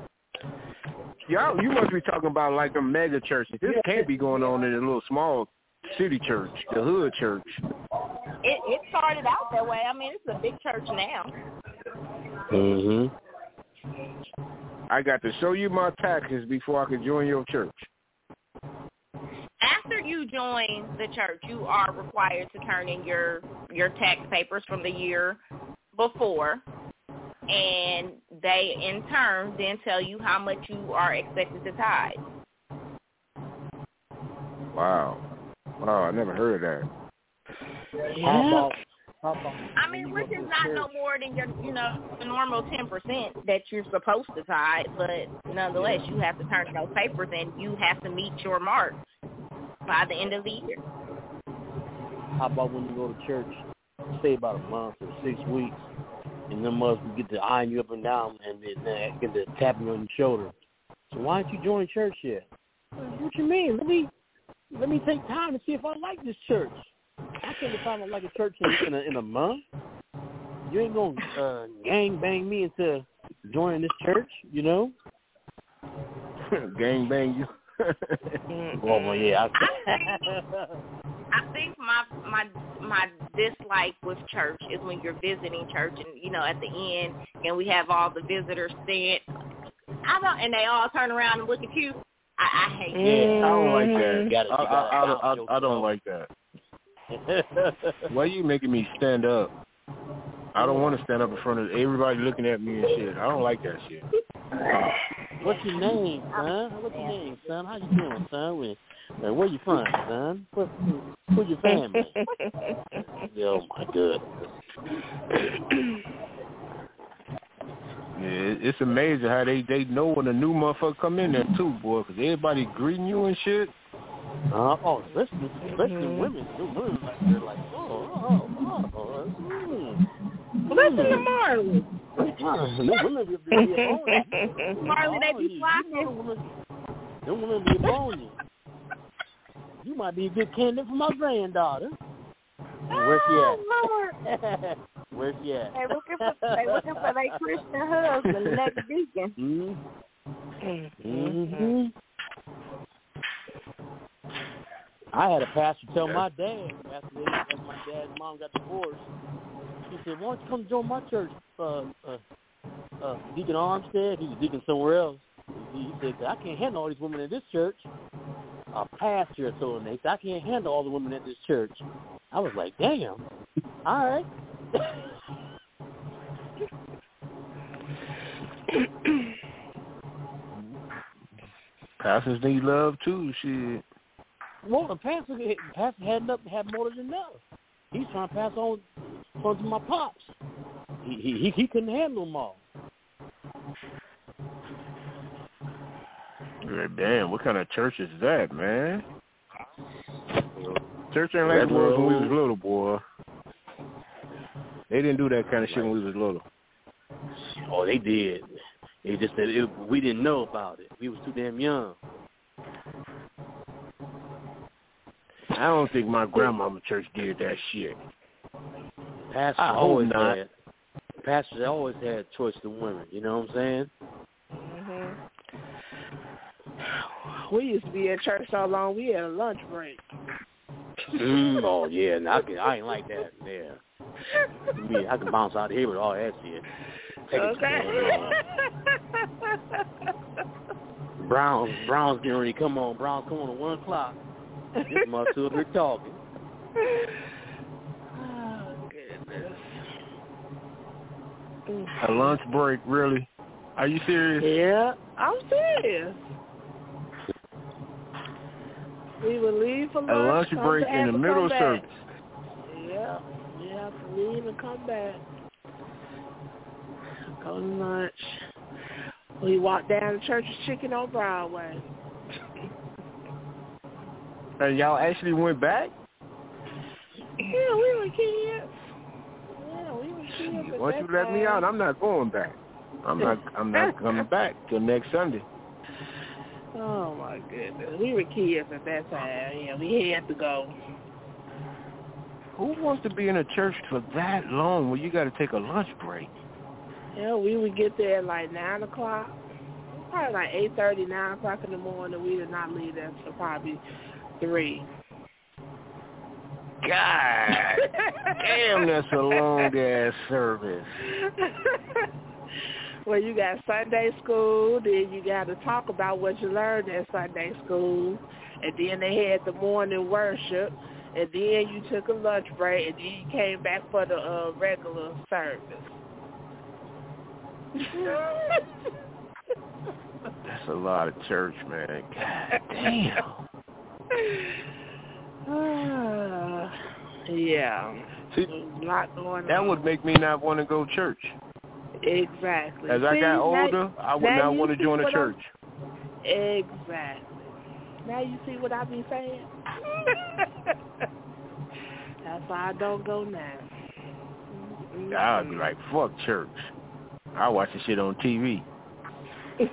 Y'all, you must be talking about like the mega churches. This can't be going on in a little small city church, the hood church. It it started out that way. I mean, it's a big church now. Mhm. I got to show you my taxes before I can join your church. After you join the church, you are required to turn in your your tax papers from the year before, and they in turn then tell you how much you are expected to tithe. Wow. Wow, I never heard of that. How about how about I mean, which is not no more than your, you know, the normal ten percent that you're supposed to tithe, but nonetheless, you have to turn in those papers and you have to meet your mark by the end of the year. how about when you go to church, stay about a month or six weeks, and then must get to eyeing you up and down and then uh, get to tapping you on your shoulder. So why don't you join church yet? What you mean? Let me let me take time to see if I like this church. I can't decide I like a church in, in a in a month. You ain't gonna uh, gang bang me into joining this church, you know? Gang bang you. Well, well yeah. I I think my my my dislike with church is when you're visiting church and you know at the end and we have all the visitors stand. I don't, and they all turn around and look at you. I, I hate Yeah, I don't like that. You gotta- I, you I, gotta I, balance I, your I don't like that. Why are you making me stand up? I don't want to stand up in front of everybody looking at me and shit. I don't like that shit. What's your name, son? What's your name, son? How you doing, son? Where, uh, where you from, son? Where, who's your family? oh my goodness. Yeah, it's amazing how they they know when a new motherfucker come in there too, boy, 'cause everybody greeting you and shit. Uh, oh, especially especially women. The women like they're like, oh, oh, oh, oh mm. Listen to Marley. Uh, women be, be, be upon Marley, they be you. You flocking. know them women, them women be upon you. You might be a good candidate for my granddaughter. Where's she Oh, Lord. at? Where's she at? They looking for they looking for their Christian husband, the next deacon. Mm-hmm. hmm I had a pastor tell my dad after, they, after my dad's mom got divorced. He said, "Why don't you come join my church, uh, uh, uh, Deacon Armstead? He was deacon somewhere else." He, said, "I can't handle all these women in this church." A pastor told him, "They said I can't handle all the women at this church." I was like, "Damn, all right." Pastors need love too, shit. Well, the pastor, the pastor had enough, had more than enough. He's trying to pass on, on to my pops. He he he couldn't handle them all. Yeah, damn, what kind of church is that, man? Church ain't like it was when we was little, boy. They didn't do that kind of shit when we was little. Oh, they did. They just said it, we didn't know about it. We was too damn young. I don't think my grandmama church did that shit. Pastors I always not. had. Pastors always had choice of women. You know what I'm saying? We used to be at church so long we had a lunch break. mm, oh yeah, no, I, can, I ain't like that. Yeah, I, mean, I can bounce out here with all that shit. Take okay. Browns, Browns getting ready. Come on, Browns, come on at one o'clock. This must two be talking. Oh goodness. A lunch break, really? Are you serious? Yeah, I'm serious. We would leave for lunch. A lunch break in the middle of service. Yeah, we have to leave and come back. Go to lunch. We walk down to Church's Chicken on Broadway. And y'all actually went back? Yeah, we were kids. Yeah, we were kids. Once you let me out, I'm not going back. I'm not. I'm not coming back till next Sunday. Oh my goodness, we were kids at that time. Yeah, we had to go. Who wants to be in a church for that long when you got to take a lunch break? Yeah, we would get there at like nine o'clock. Probably like eight thirty, nine o'clock in the morning. We did not leave there until probably three. God damn, that's a long ass service. well, you got Sunday school, then you got to talk about what you learned at Sunday school, and then they had the morning worship, and then you took a lunch break, and then you came back for the uh, regular service. That's a lot of church, man. God damn. Ah, yeah. See, a lot going that on. would make me not want to go to church. Exactly. As I got older, I would now not want to join a church. Exactly. Now you see what I be saying. That's why I don't go now. Mm-mm. I'd be like, fuck church. I watch the shit on TV.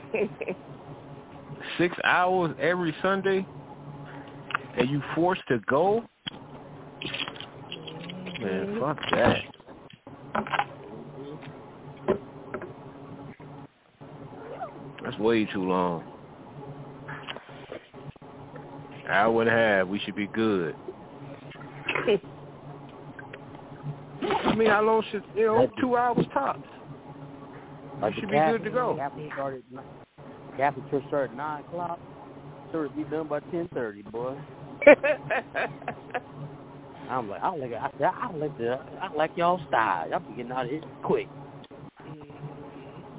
Six hours every Sunday, and you forced to go? Man, mm-hmm. fuck that. That's way too long. Hour and a half, we should be good. I mean, how long should, you know, two hours tops. Like You the should be good to go. Catholic started. at ni- church started at nine o'clock. Service be done by ten thirty, boy. I'm like, I like, I, I like the, I like y'all style. Y'all be getting out of here quick.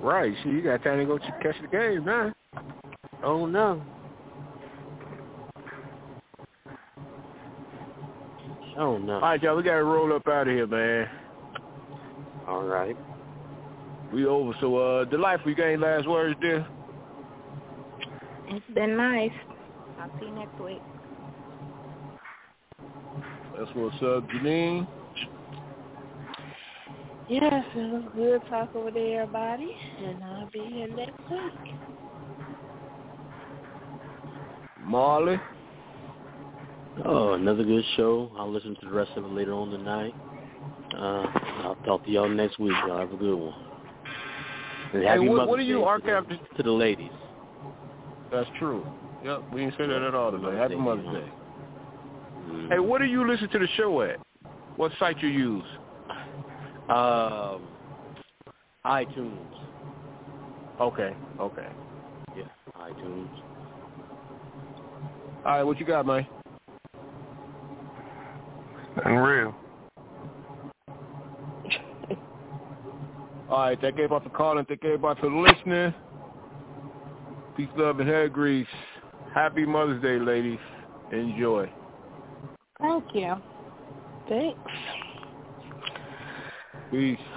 Right, shit, you got time to go ch- catch the game now. Oh no. Oh no. All right, y'all, we got to roll up out of here, man. All right. We over. So, uh, Delightful, you got any last words there? It's been nice. I'll see you next week. That's what's up, Janine. Yes, it was good talking with everybody, and I'll be here next week. Marley. Oh, another good show. I'll listen to the rest of it later on tonight. Uh, I'll talk to y'all next week. Y'all have a good one. And Hey, happy what, Mother's what do you Day to archive? the- to the ladies? That's true. Yep, we didn't say that at all today. Happy Mother's Day. Mm. Hey, what do you listen to the show at? What site you use? Um, iTunes. Okay, okay. Yeah, iTunes. All right, what you got, man? Unreal. All right, thank everybody for calling. Thank everybody for listening. Peace, love, and hair grease. Happy Mother's Day, ladies. Enjoy. Thank you. Thanks. Peace.